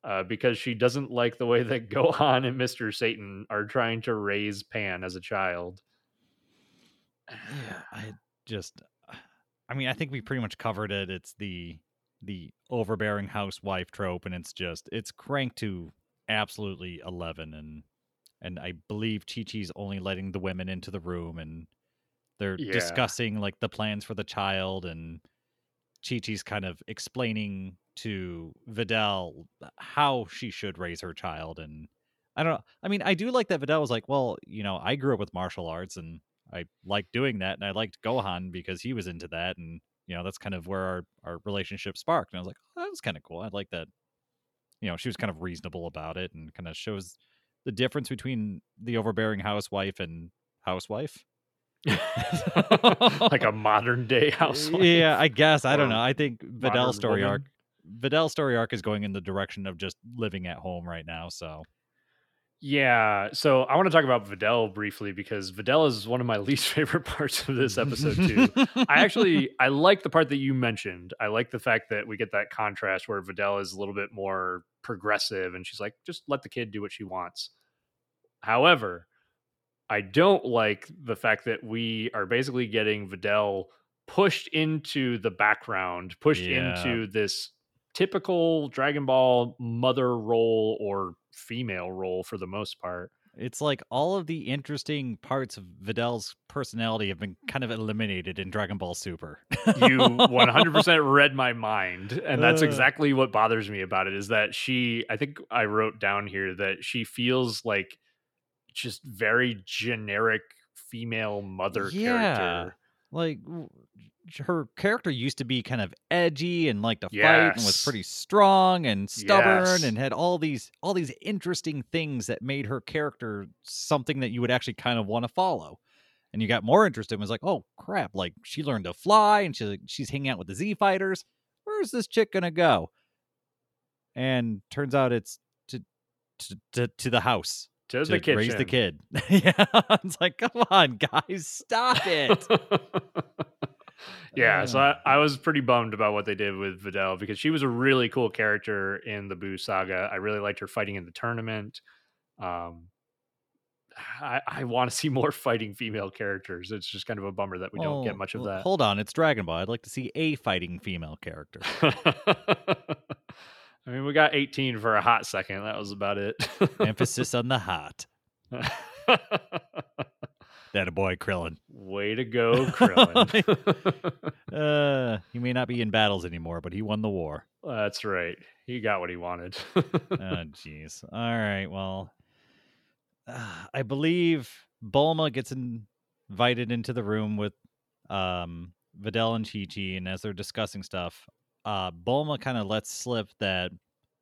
uh, because she doesn't like the way that Gohan and Mr. Satan are trying to raise Pan as a child. yeah i just i mean i think we pretty much covered it it's the the overbearing housewife trope and it's just it's cranked to absolutely 11 and and i believe chi-chi's only letting the women into the room and they're Yeah. discussing like the plans for the child and chi-chi's kind of explaining to videl uh, how she should raise her child and i don't know i mean i do like that videl was like well you know i grew up with martial arts and I liked doing that, and I liked Gohan because he was into that, and you know that's kind of where our our relationship sparked. And I was like, oh, that was kind of cool. I like that. You know, she was kind of reasonable about it, and kind of shows the difference between the overbearing housewife and housewife. like a modern day housewife. Yeah, I guess I don't know. I think Videl's story woman. arc, Videl's story arc is going in the direction of just living at home right now. So Yeah, so I want to talk about Videl briefly because Videl is one of my least favorite parts of this episode too. I actually I like the part that you mentioned. I like the fact that we get that contrast where Videl is a little bit more progressive and she's like, just let the kid do what she wants. However, I don't like the fact that we are basically getting Videl pushed into the background, pushed Yeah. into this typical Dragon Ball mother role or female role for the most part. it's like all of the interesting parts of Videl's personality have been kind of eliminated in Dragon Ball Super. you 100% read my mind and that's exactly what bothers me about it is that she i think i wrote down here that she feels like just very generic female mother Yeah. character like her character used to be kind of edgy and liked to fight and was pretty strong and stubborn Yes. and had all these all these interesting things that made her character something that you would actually kind of want to follow. And you got more interested and was like oh crap like she learned to fly and she, she's hanging out with the z fighters. Where's this chick gonna go? And turns out it's to to to, to the house to, to the kitchen raise the kid. Yeah it's like come on guys stop it yeah so I, Uh. I was pretty bummed about what they did with videl because she was a really cool character in the boo saga i really liked her fighting in the tournament um I, I want to see more fighting female characters. It's just kind of a bummer that we don't get much of that. Hold on, it's Dragon Ball. I'd like to see a fighting female character. I mean, we got 18 for a hot second. That was about it. Emphasis on the hot. That a boy Krillin. Way to go, Krillin. Uh, he may not be in battles anymore, but he won the war. That's right. He got what he wanted. Oh, jeez. All right. Well, uh, I believe Bulma gets invited into the room with um, Videl and Chi Chi, and as they're discussing stuff, uh, Bulma kind of lets slip that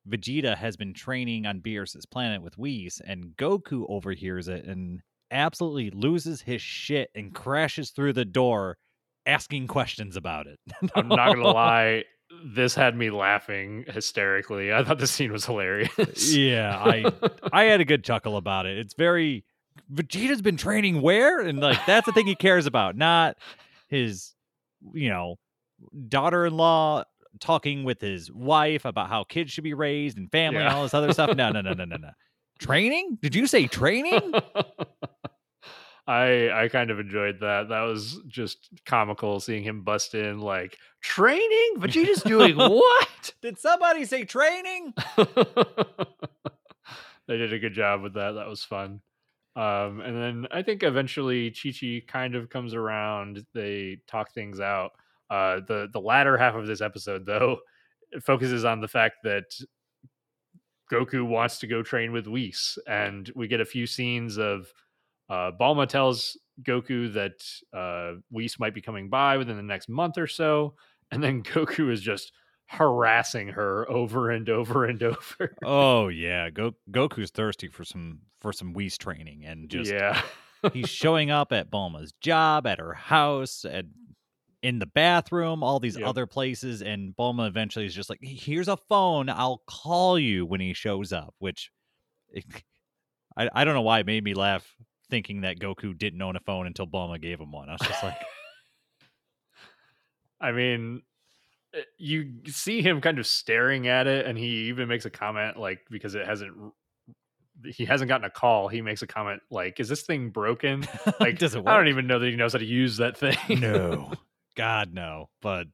Vegeta has been training on Beerus's planet with Whis, and Goku overhears it and absolutely loses his shit and mm. crashes through the door, asking questions about it. I'm not going to lie. This had me laughing hysterically. I thought the scene was hilarious. Yeah, I I had a good chuckle about it. It's very Vegeta's been training where? And like that's the thing he cares about, not his you know, daughter-in-law talking with his wife about how kids should be raised and family and all this other stuff. No, no, no, no, no, no. Training? Did you say training? I I kind of enjoyed that. That was just comical seeing him bust in like training. Vegeta's doing what? Did somebody say training? they did a good job with that. That was fun. Um, and then I think eventually Chi Chi kind of comes around. They talk things out. Uh, the the latter half of this episode, though, focuses on the fact that Goku wants to go train with Whis, and we get a few scenes of uh, Bulma tells Goku that uh, Whis might be coming by within the next month or so, and then Goku is just harassing her over and over and over. Oh yeah, Go- Goku's thirsty for some for some Whis training and just yeah. he's showing up at Bulma's job, at her house, at in the bathroom, all these Yep. other places, and Bulma eventually is just like, "Here's a phone. I'll call you when he shows up." Which I I don't know why it made me laugh thinking that Goku didn't own a phone until Bulma gave him one. I was just like, I mean, uh, you see him kind of staring at it, and he even makes a comment like because it hasn't. He hasn't gotten a call. He makes a comment like, "Is this thing broken?" Like, does it work? I don't even know that he knows how to use that thing. no, God no. But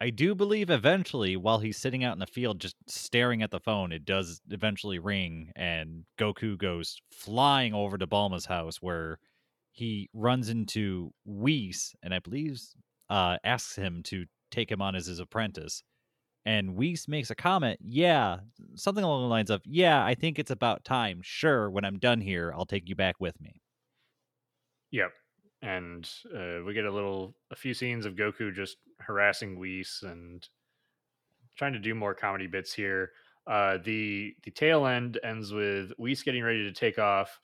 I do believe eventually, while he's sitting out in the field just staring at the phone, it does eventually ring, and Goku goes flying over to Bulma's house where he runs into Whis, and I believe uh, asks him to take him on as his apprentice. And Whis makes a comment, yeah, something along the lines of, yeah, I think it's about time. Sure, when I'm done here, I'll take you back with me. Yep. And uh, we get a little, a few scenes of Goku just harassing Whis and trying to do more comedy bits here. Uh, the the tail end ends with Whis getting ready to take off.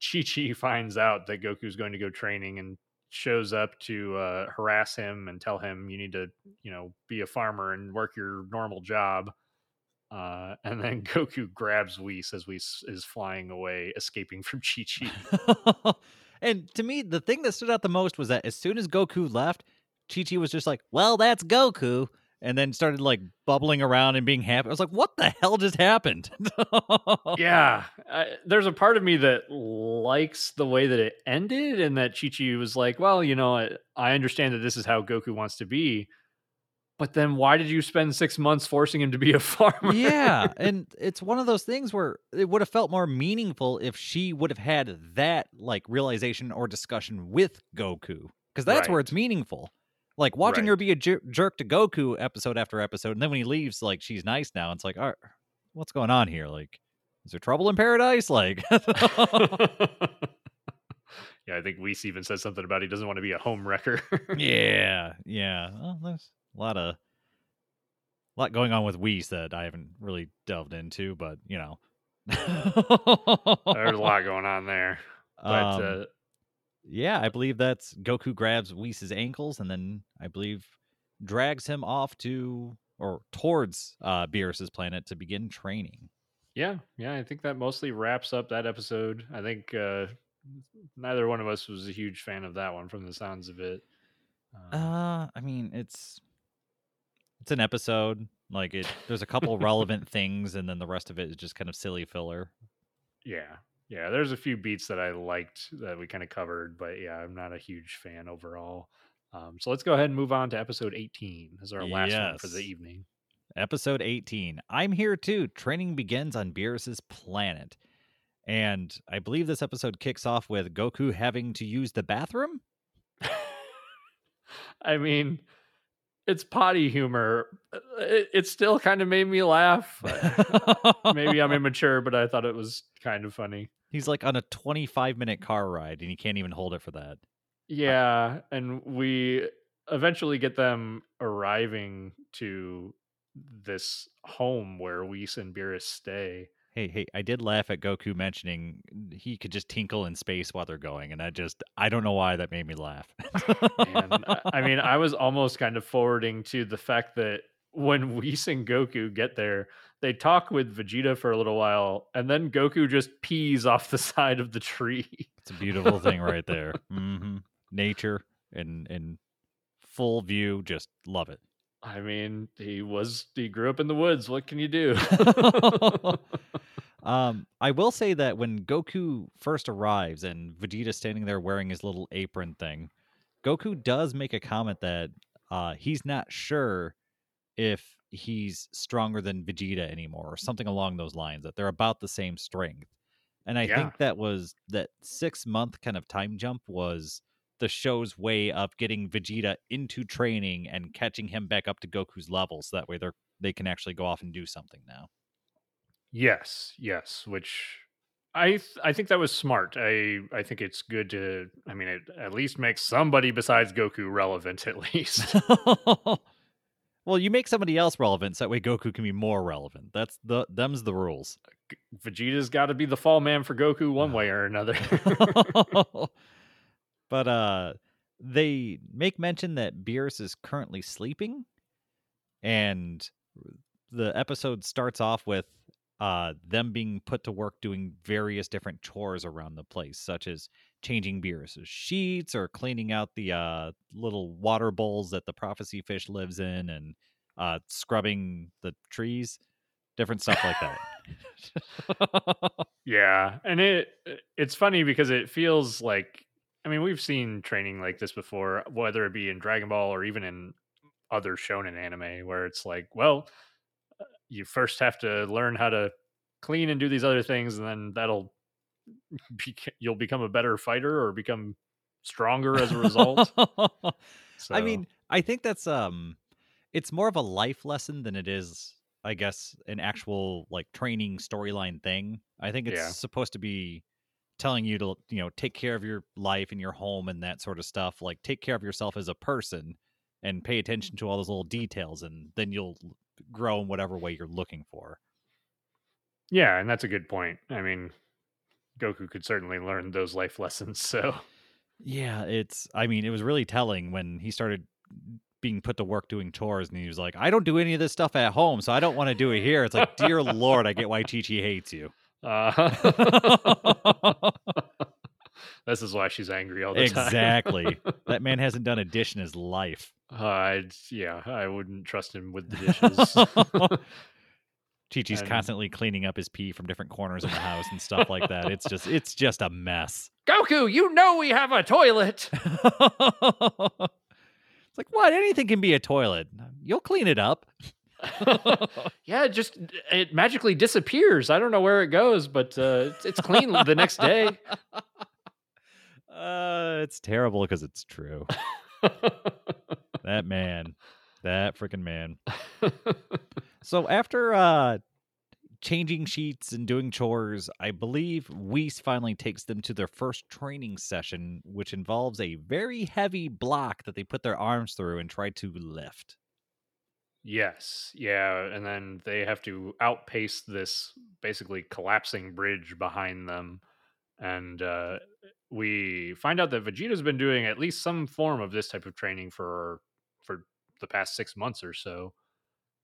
Chi Chi finds out that Goku's going to go training and shows up to uh, harass him and tell him you need to, you know, be a farmer and work your normal job. Uh, and then Goku grabs Whis as Whis is flying away, escaping from Chi Chi. and to me, the thing that stood out the most was that as soon as Goku left, Chi Chi was just like, "Well, that's Goku," and then started like bubbling around and being happy. I was like, "What the hell just happened?" yeah, I, there's a part of me that likes the way that it ended, and that Chi Chi was like, "Well, you know, I, I understand that this is how Goku wants to be." But then why did you spend six months forcing him to be a farmer? yeah. And it's one of those things where it would have felt more meaningful if she would have had that like realization or discussion with Goku. Because that's Right. where it's meaningful. Like watching Right. her be a jer- jerk to Goku episode after episode, and then when he leaves, like she's nice now. It's like, all right, what's going on here? Like, is there trouble in paradise? Like, yeah, I think Whis even said something about he doesn't want to be a home wrecker. yeah, yeah. Well, there's a lot of lot going on with Whis that I haven't really delved into, but you know, There's a lot going on there. But Um, uh, yeah, I believe that's Goku grabs Whis' ankles and then I believe drags him off to or towards uh Beerus's planet to begin training. yeah, yeah, I think that mostly wraps up that episode. I think uh, neither one of us was a huge fan of that one from the sounds of it. Um, Uh, I mean, it's it's an episode. Like it, there's a couple relevant things, and then the rest of it is just kind of silly filler. yeah, yeah, there's a few beats that I liked that we kind of covered, but yeah, I'm not a huge fan overall. Um, so let's go ahead and move on to episode 18 as our last one for the evening. Episode 18. I'm here too. Training begins on Beerus's planet. And I believe this episode kicks off with Goku having to use the bathroom. I mean, it's potty humor. Uh, It, it still kind of made me laugh. Maybe I'm immature, but I thought it was kind of funny. He's like on a 25 minute car ride and he can't even hold it for that. Yeah, and we eventually get them arriving to this home where Whis and Beerus stay. Hey, hey, I did laugh at Goku mentioning he could just tinkle in space while they're going. And I just, I don't know why that made me laugh. And I- mean, I was almost kind of forwarding to the fact that when Whis and Goku get there, they talk with Vegeta for a little while, and then Goku just pees off the side of the tree. It's a beautiful thing right there. hmm Nature and in full view, just love it. I mean, he was he grew up in the woods. What can you do? Um, I will say that when Goku first arrives and Vegeta's standing there wearing his little apron thing, Goku does make a comment that uh, he's not sure if he's stronger than Vegeta anymore, or something along those lines. That they're about the same strength, and I Yeah. think that was that six month kind of time jump was the show's way of getting Vegeta into training and catching him back up to Goku's level, so that way they're they can actually go off and do something now. Yes, yes, which I th- I think that was smart. I I think it's good to I mean it at least makes somebody besides Goku relevant at least. well, you make somebody else relevant, so that way Goku can be more relevant. That's the them's the rules. Vegeta's got to be the fall man for Goku one way or another. but uh they make mention that Beerus is currently sleeping and the episode starts off with uh them being put to work doing various different chores around the place such as changing Beerus's sheets or cleaning out the uh little water bowls that the prophecy fish lives in and uh scrubbing the trees different stuff like that. Yeah, and it it's funny because it feels like I mean we've seen training like this before, whether it be in Dragon Ball or even in other shonen anime, where it's like, well, uh, you first have to learn how to clean and do these other things, and then that'll be, you'll become a better fighter or become stronger as a result. So, I mean, I think that's um it's more of a life lesson than it is, I guess, an actual like training storyline thing. I think it's Yeah. supposed to be telling you to you know take care of your life and your home and that sort of stuff. Like take care of yourself as a person and pay attention to all those little details, and then you'll grow in whatever way you're looking for. Yeah, and that's a good point. I mean, Goku could certainly learn those life lessons. So Yeah, it's. I mean, it was really telling when he started being put to work doing chores, and he was like, "I don't do any of this stuff at home, so I don't want to do it here." It's like, dear lord, I get why Chi Chi hates you. uh, this is why she's angry all the time. exactly. that man hasn't done a dish in his life. Uh, I'd- yeah, I wouldn't trust him with the dishes. Chi Chi's And- constantly cleaning up his pee from different corners of the house and stuff like that. It's just, it's just a mess. Goku, you know we have a toilet. it's like what? Anything can be a toilet. You'll clean it up. yeah, it just it magically disappears. I don't know where it goes, but uh, it's, it's clean the next day. Uh, it's terrible because it's true. That man, that freaking man. So after uh changing sheets and doing chores, I believe Whis finally takes them to their first training session, which involves a very heavy block that they put their arms through and try to lift. yes, yeah, and then they have to outpace this basically collapsing bridge behind them, and uh, we find out that Vegeta's been doing at least some form of this type of training for for the past six months or so,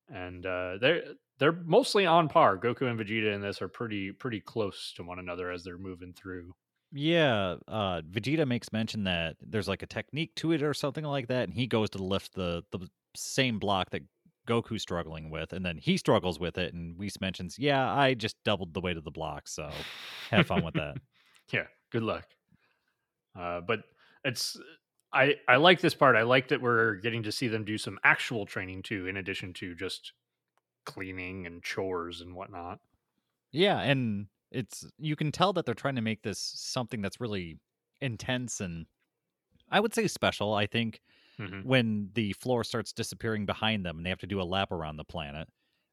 and uh, they're they're mostly on par. Goku and Vegeta in this are pretty pretty close to one another as they're moving through. Yeah, uh Vegeta makes mention that there's like a technique to it or something like that, and he goes to lift the the same block that Goku's struggling with, and then he struggles with it, and Whis mentions, Yeah, I just doubled the weight of the block, so have fun with that. yeah good luck uh, but it's i i like this part i like that we're getting to see them do some actual training too in addition to just cleaning and chores and whatnot Yeah, and it's you can tell that they're trying to make this something that's really intense and I would say special. I think Mhm. when the floor starts disappearing behind them and they have to do a lap around the planet.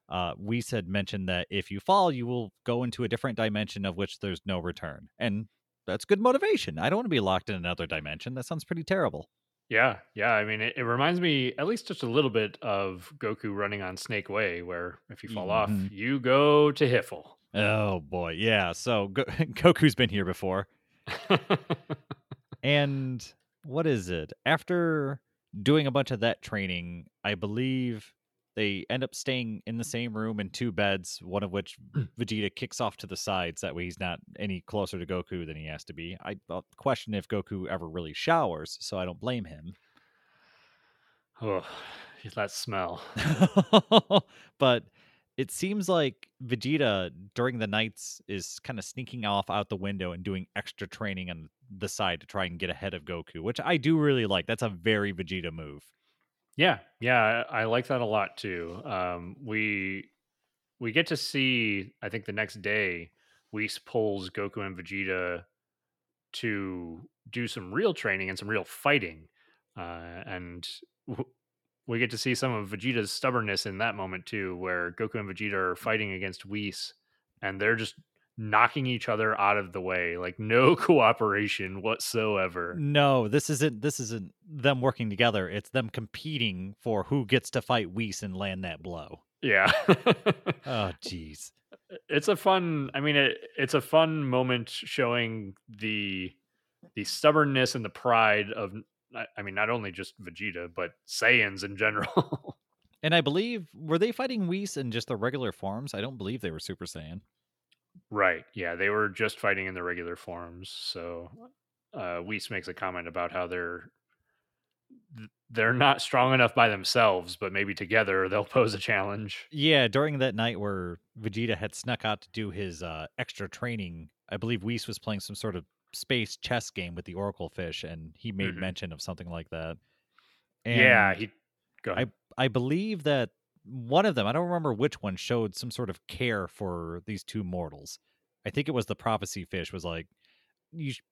Uh, we said mentioned that if you fall, you will go into a different dimension of which there's no return, and that's good motivation. I don't want to be locked in another dimension. That sounds pretty terrible. yeah yeah i mean it, it reminds me at least just a little bit of goku running on snake way where if you fall Mhm. off you go to HFIL Oh boy, yeah. So Go- Goku's been here before. And what is it? After doing a bunch of that training, I believe they end up staying in the same room in two beds, one of which Vegeta kicks off to the sides. That way he's not any closer to Goku than he has to be. I uh, question if Goku ever really showers, so I don't blame him. oh that smell but it seems like Vegeta during the nights is kind of sneaking off out the window and doing extra training on the side to try and get ahead of Goku, which I do really like. That's a very Vegeta move. Yeah, yeah, I like that a lot too. Um, we we get to see, I think the next day, Whis pulls Goku and Vegeta to do some real training and some real fighting, uh, and w- we get to see some of Vegeta's stubbornness in that moment too, where Goku and Vegeta are fighting against Whis, and they're just knocking each other out of the way, like no cooperation whatsoever. No, this isn't this isn't them working together. It's them competing for who gets to fight Whis and land that blow. Yeah. Oh jeez. it's a fun i mean it, it's a fun moment showing the the stubbornness and the pride of I- mean not only just vegeta but saiyans in general And I believe were they fighting Whis in just the regular forms? I don't believe they were Super Saiyan. Right yeah they were just fighting in the regular forms so uh Whis makes a comment about how they're they're not strong enough by themselves but maybe together they'll pose a challenge Yeah, during that night where Vegeta had snuck out to do his uh, extra training, I believe Whis was playing some sort of space chess game with the Oracle fish, and he made Mhm. mention of something like that. yeah he go ahead. I believe that one of them, I don't remember which one, showed some sort of care for these two mortals. I think it was the prophecy fish was like, "You, sh-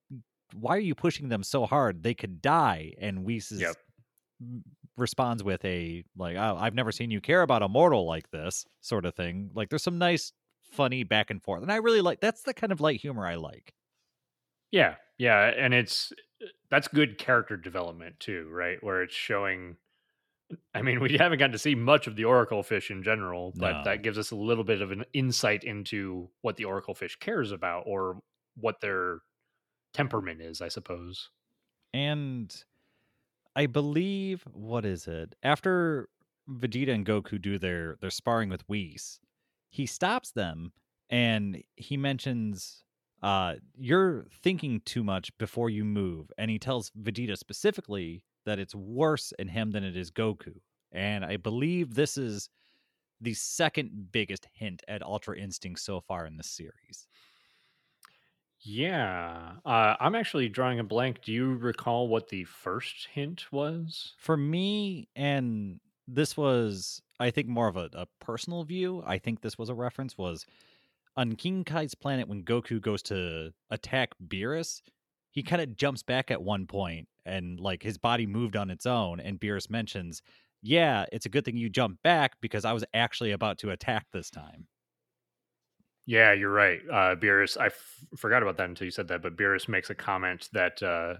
why are you pushing them so hard? They could die." And Whis is- Yep. responds with a like, oh, "I've never seen you care about a mortal like this," sort of thing. Like, there's some nice, funny back and forth, and I really like. That's the kind of light humor I like. Yeah, yeah, and it's eh, that's good character development too, right? Where it's showing. I mean, we haven't gotten to see much of the oracle fish in general, but No. that gives us a little bit of an insight into what the oracle fish cares about or what their temperament is, I suppose. And I believe what is it? After Vegeta and Goku do their their sparring with Whis, he stops them and he mentions uh you're thinking too much before you move and he tells Vegeta specifically that it's worse in him than it is Goku. And I believe this is the second biggest hint at Ultra Instinct so far in the series. Yeah, uh, I'm actually drawing a blank. Do you recall what the first hint was? For me, and this was, I think, more of a, a personal view. I think this was a reference was on King Kai's planet when Goku goes to attack Beerus. He kind of jumps back at one point, and like his body moved on its own. And Beerus mentions, "Yeah, it's a good thing you jumped back because I was actually about to attack this time." Yeah, you're right. Uh, Beerus, I f- forgot about that until you said that, but Beerus makes a comment that uh,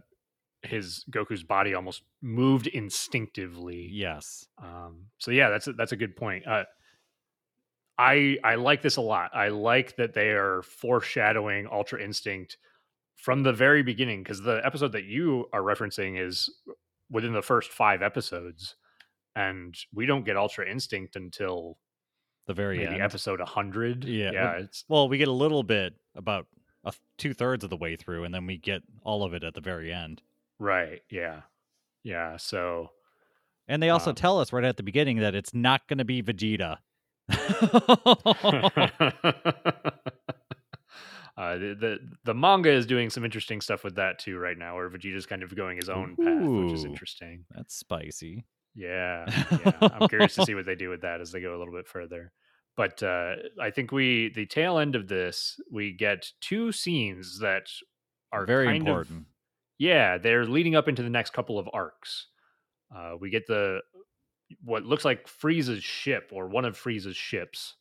his Goku's body almost moved instinctively. Yes, Um, so yeah, that's a, that's a good point. Uh, I I like this a lot. I like that they are foreshadowing Ultra Instinct from the very beginning because the episode that you are referencing is within the first five episodes, and we don't get Ultra Instinct until the very maybe end. episode hundred. Yeah, yeah, well- it's Well, we get a little bit about a two thirds of the way through, and then we get all of it at the very end. right. Yeah, yeah. So And they also Um, tell us right at the beginning that it's not going to be Vegeta. uh, the, the the manga is doing some interesting stuff with that too right now, where Vegeta's kind of going his own path, which is interesting. That's spicy. Yeah, yeah. I'm curious to see what they do with that as they go a little bit further. But uh, I think we the tail end of this we get two scenes that are Very kind of- important. yeah, they're leading up into the next couple of arcs. Uh, we get the what looks like Frieza's ship or one of Frieza's ships,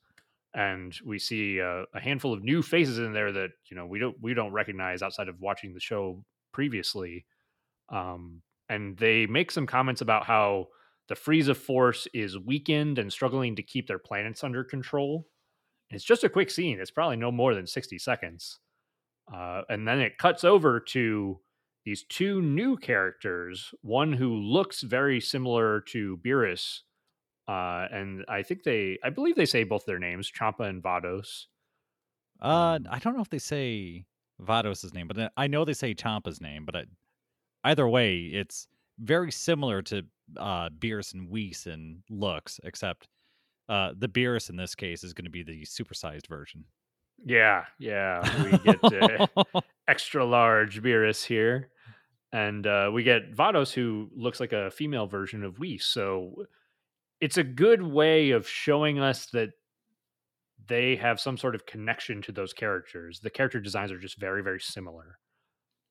and we see uh, a handful of new faces in there that you know we don't we don't recognize outside of watching the show previously. Um, and they make some comments about how the Frieza force is weakened and struggling to keep their planets under control. It's just a quick scene. It's probably no more than sixty seconds, uh, and then it cuts over to these two new characters, one who looks very similar to Beerus, uh, and I think they, I believe they say both their names, Champa and Vados. Uh, Um, I don't know if they say Vados' name, but I know they say Champa's name. But I, either way, it's very similar to uh, Beerus and Whis in looks, except uh, the Beerus in this case is going to be the supersized version. Yeah, yeah, we get uh, extra large Beerus here, and uh, we get Vados, who looks like a female version of Whis. So it's a good way of showing us that they have some sort of connection to those characters. The character designs are just very, very similar.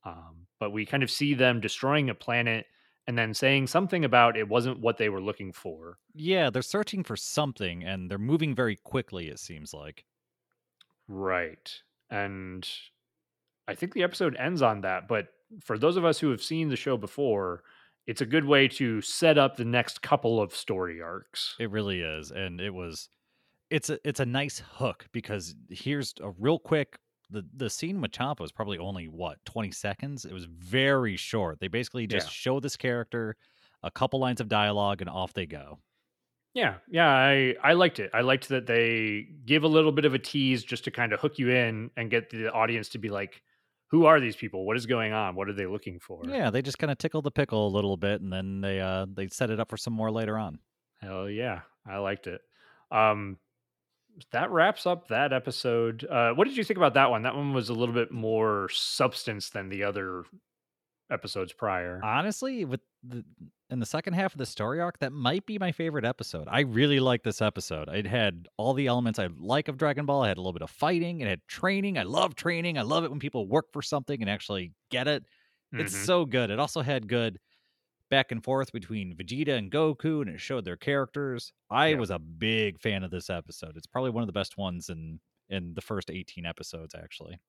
Um, but we kind of see them destroying a planet and then saying something about it wasn't what they were looking for. yeah, they're searching for something, and they're moving very quickly. It seems like. Right. And I think the episode ends on that. But for those of us who have seen the show before, it's a good way to set up the next couple of story arcs. It really is, and it was. It's a it's a nice hook because here's a real quick. The the scene with Champa was probably only what twenty seconds. It was very short. They basically just Yeah. show this character, a couple lines of dialogue, and off they go. Yeah, yeah, I I liked it. I liked that they give a little bit of a tease just to kind of hook you in and get the audience to be like, "Who are these people? What is going on? What are they looking for?" Yeah, they just kind of tickle the pickle a little bit, and then they uh they set it up for some more later on. Hell yeah, I liked it. Um, that wraps up that episode. Uh, what did you think about that one? That one was a little bit more substance than the other episodes prior. Honestly, with the in the second half of the story arc, that might be my favorite episode. I really like this episode. It had all the elements I like of Dragon Ball. It had a little bit of fighting. It had training. I love training. I love it when people work for something and actually get it. It's Mhm. so good. It also had good back and forth between Vegeta and Goku, and it showed their characters. I Yeah. was a big fan of this episode. It's probably one of the best ones in in the first 18 episodes, actually.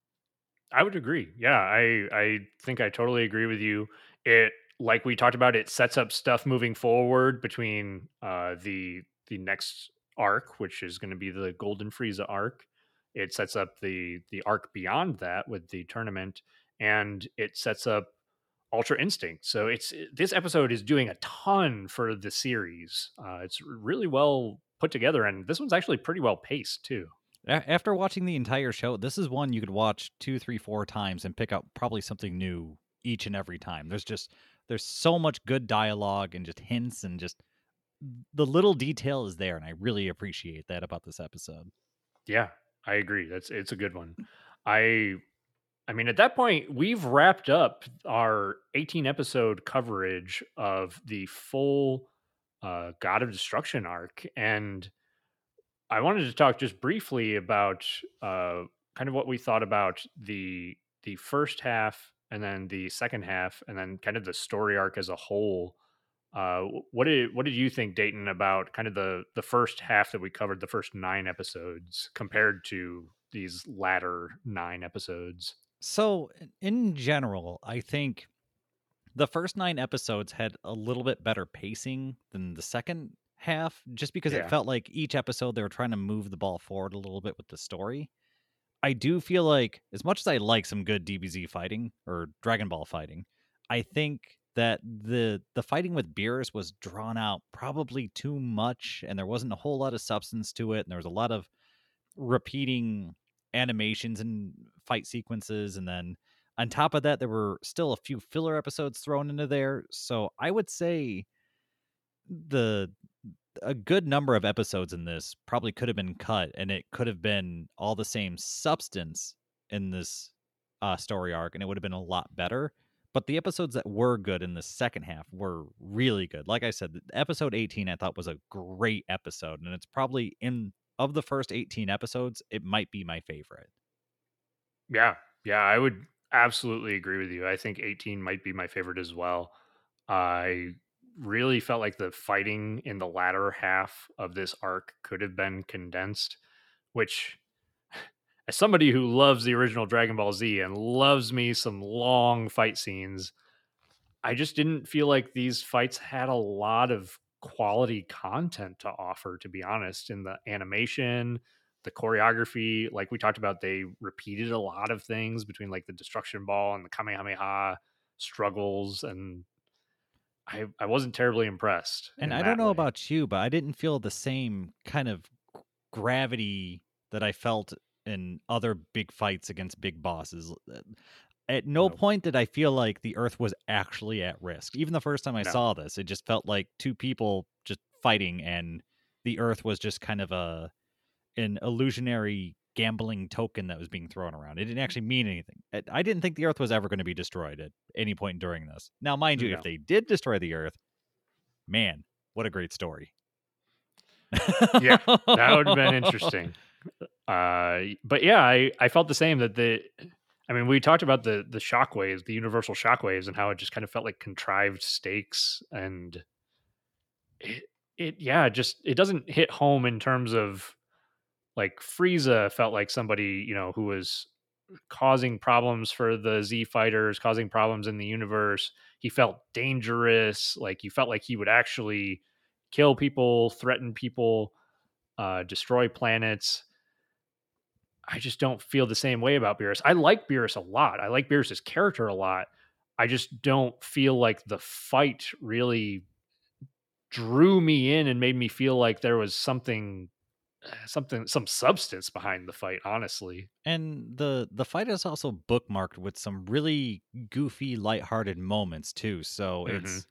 I would agree. Yeah, I I think I totally agree with you. It like we talked about, it sets up stuff moving forward between uh, the the next arc, which is going to be the Golden Frieza arc. It sets up the the arc beyond that with the tournament, and it sets up Ultra Instinct. So it's this episode is doing a ton for the series. Uh, it's really well put together, and this one's actually pretty well paced too. After watching the entire show, this is one you could watch two, three, four times and pick up probably something new each and every time. There's just there's so much good dialogue and just hints and just the little detail is there, and I really appreciate that about this episode. Yeah, I agree. That's it's a good one. I I mean, at that point, we've wrapped up our 18 episode coverage of the full uh, God of Destruction arc, and I wanted to talk just briefly about uh, kind of what we thought about the the first half and then the second half and then kind of the story arc as a whole. Uh, what did what did you think, Dayton, about kind of the the first half that we covered, the first nine episodes, compared to these latter nine episodes? So, in general, I think the first nine episodes had a little bit better pacing than the second half just because yeah. it felt like each episode they were trying to move the ball forward a little bit with the story. I do feel like as much as I like some good DBZ fighting or Dragon Ball fighting, I think that the the fighting with Beerus was drawn out probably too much and there wasn't a whole lot of substance to it and there was a lot of repeating animations and fight sequences and then on top of that there were still a few filler episodes thrown into there so i would say the a good number of episodes in this probably could have been cut and it could have been all the same substance in this uh, story arc and it would have been a lot better but the episodes that were good in the second half were really good. Like i said episode 18 i thought was a great episode and it's probably in of the first 18 episodes it might be my favorite. Yeah yeah i would absolutely agree with you i think 18 might be my favorite as well. I really felt like the fighting in the latter half of this arc could have been condensed, which as somebody who loves the original Dragon Ball Z and loves me some long fight scenes, I just didn't feel like these fights had a lot of quality content to offer, to be honest, in the animation, the choreography. Like we talked about, they repeated a lot of things between like the destruction ball and the Kamehameha struggles and I, I wasn't terribly impressed. And I don't know way. about you, but I didn't feel the same kind of gravity that I felt in other big fights against big bosses. Uh, at no point did I feel like the Earth was actually at risk. Even the first time I no. saw this, it just felt like two people just fighting, and the Earth was just kind of a an illusionary gambling token that was being thrown around. It didn't actually mean anything. I didn't think the Earth was ever going to be destroyed at any point during this. Now, mind you, if they did destroy the Earth, man, what a great story. yeah, that would have been interesting. Uh, but yeah, I, I felt the same that the, I mean, we talked about the the shockwaves, the universal shockwaves, and how it just kind of felt like contrived stakes, and it, it yeah, just it doesn't hit home in terms of like Frieza felt like somebody, you know, who was causing problems for the Z fighters, causing problems in the universe. He felt dangerous. Like you felt like he would actually kill people, threaten people, uh, destroy planets. I just don't feel the same way about Beerus. I like Beerus a lot. I like Beerus's character a lot. I just don't feel like the fight really drew me in and made me feel like there was something something some substance behind the fight honestly and the the fight is also bookmarked with some really goofy lighthearted moments too so mm-hmm. it's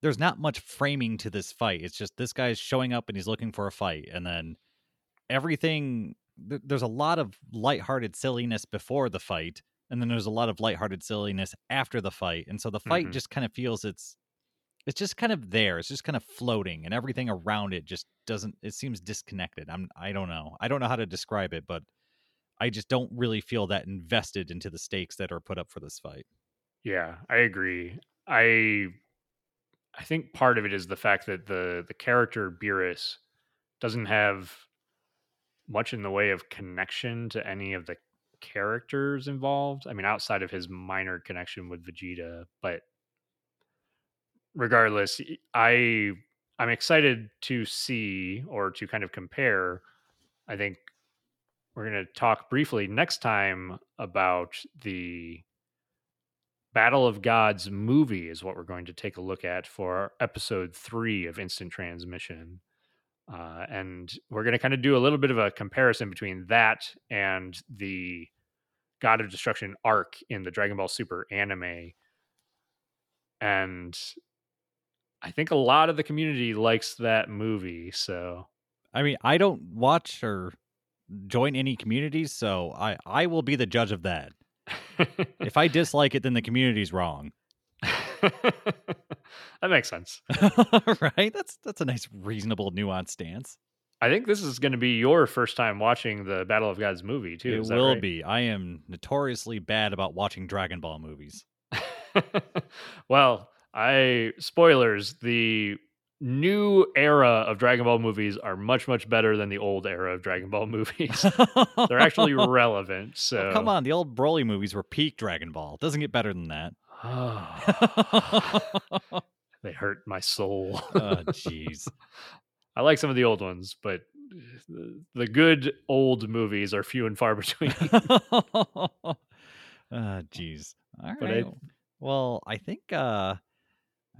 there's not much framing to this fight it's just this guy's showing up and he's looking for a fight and then everything th- there's a lot of lighthearted silliness before the fight and then there's a lot of lighthearted silliness after the fight and so the fight mm-hmm. just kind of feels it's it's just kind of there. It's just kind of floating, and everything around it just doesn't. It seems disconnected. I'm. I don't know. I don't know how to describe it, but I just don't really feel that invested into the stakes that are put up for this fight. Yeah, I agree. I I think part of it is the fact that the the character Beerus doesn't have much in the way of connection to any of the characters involved. I mean, outside of his minor connection with Vegeta, but regardless, I I'm excited to see or to kind of compare. I think we're going to talk briefly next time about the Battle of Gods movie is what we're going to take a look at for episode 3 of Instant Transmission. Uh, and we're going to kind of do a little bit of a comparison between that and the God of Destruction arc in the Dragon Ball Super anime. And I think a lot of the community likes that movie. So, I mean, I don't watch or join any communities, so I I will be the judge of that. if I dislike it, then the community's wrong. that makes sense, right? That's that's a nice, reasonable, nuanced stance. I think this is going to be your first time watching the Battle of Gods movie too. It will right? be. I am notoriously bad about watching Dragon Ball movies. well, I spoilers the new era of Dragon Ball movies are much much better than the old era of Dragon Ball movies. They're actually relevant. So oh, come on, the old Broly movies were peak Dragon Ball. It doesn't get better than that. they hurt my soul. oh, jeez. I like some of the old ones, but the good old movies are few and far between. oh, jeez. All right. I, well, I think uh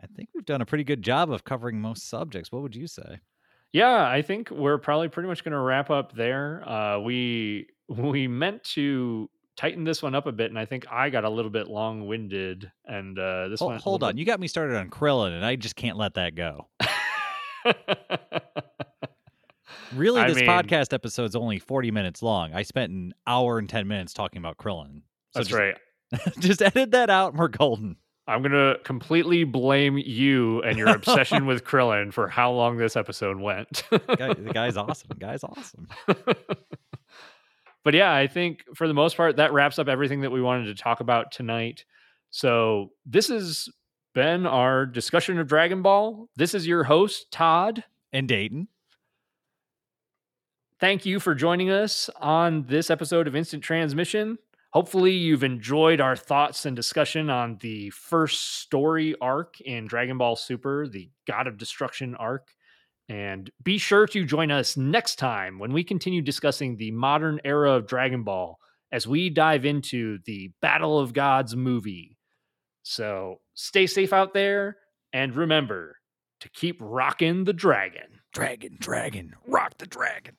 I think we've done a pretty good job of covering most subjects. What would you say? Yeah, I think we're probably pretty much going to wrap up there. Uh, we we meant to tighten this one up a bit, and I think I got a little bit long winded. And uh, this hold, one, hold on, bit... you got me started on Krillin, and I just can't let that go. really, this I mean, podcast episode's only forty minutes long. I spent an hour and ten minutes talking about Krillin. So that's just, right. just edit that out, and we're golden. I'm gonna completely blame you and your obsession with Krillin for how long this episode went. Guy, the guy's awesome. The guy's awesome. but yeah, I think for the most part that wraps up everything that we wanted to talk about tonight. So this has been our discussion of Dragon Ball. This is your host Todd and Dayton. Thank you for joining us on this episode of Instant Transmission. Hopefully, you've enjoyed our thoughts and discussion on the first story arc in Dragon Ball Super, the God of Destruction arc. And be sure to join us next time when we continue discussing the modern era of Dragon Ball as we dive into the Battle of Gods movie. So stay safe out there and remember to keep rocking the dragon. Dragon, dragon, rock the dragon.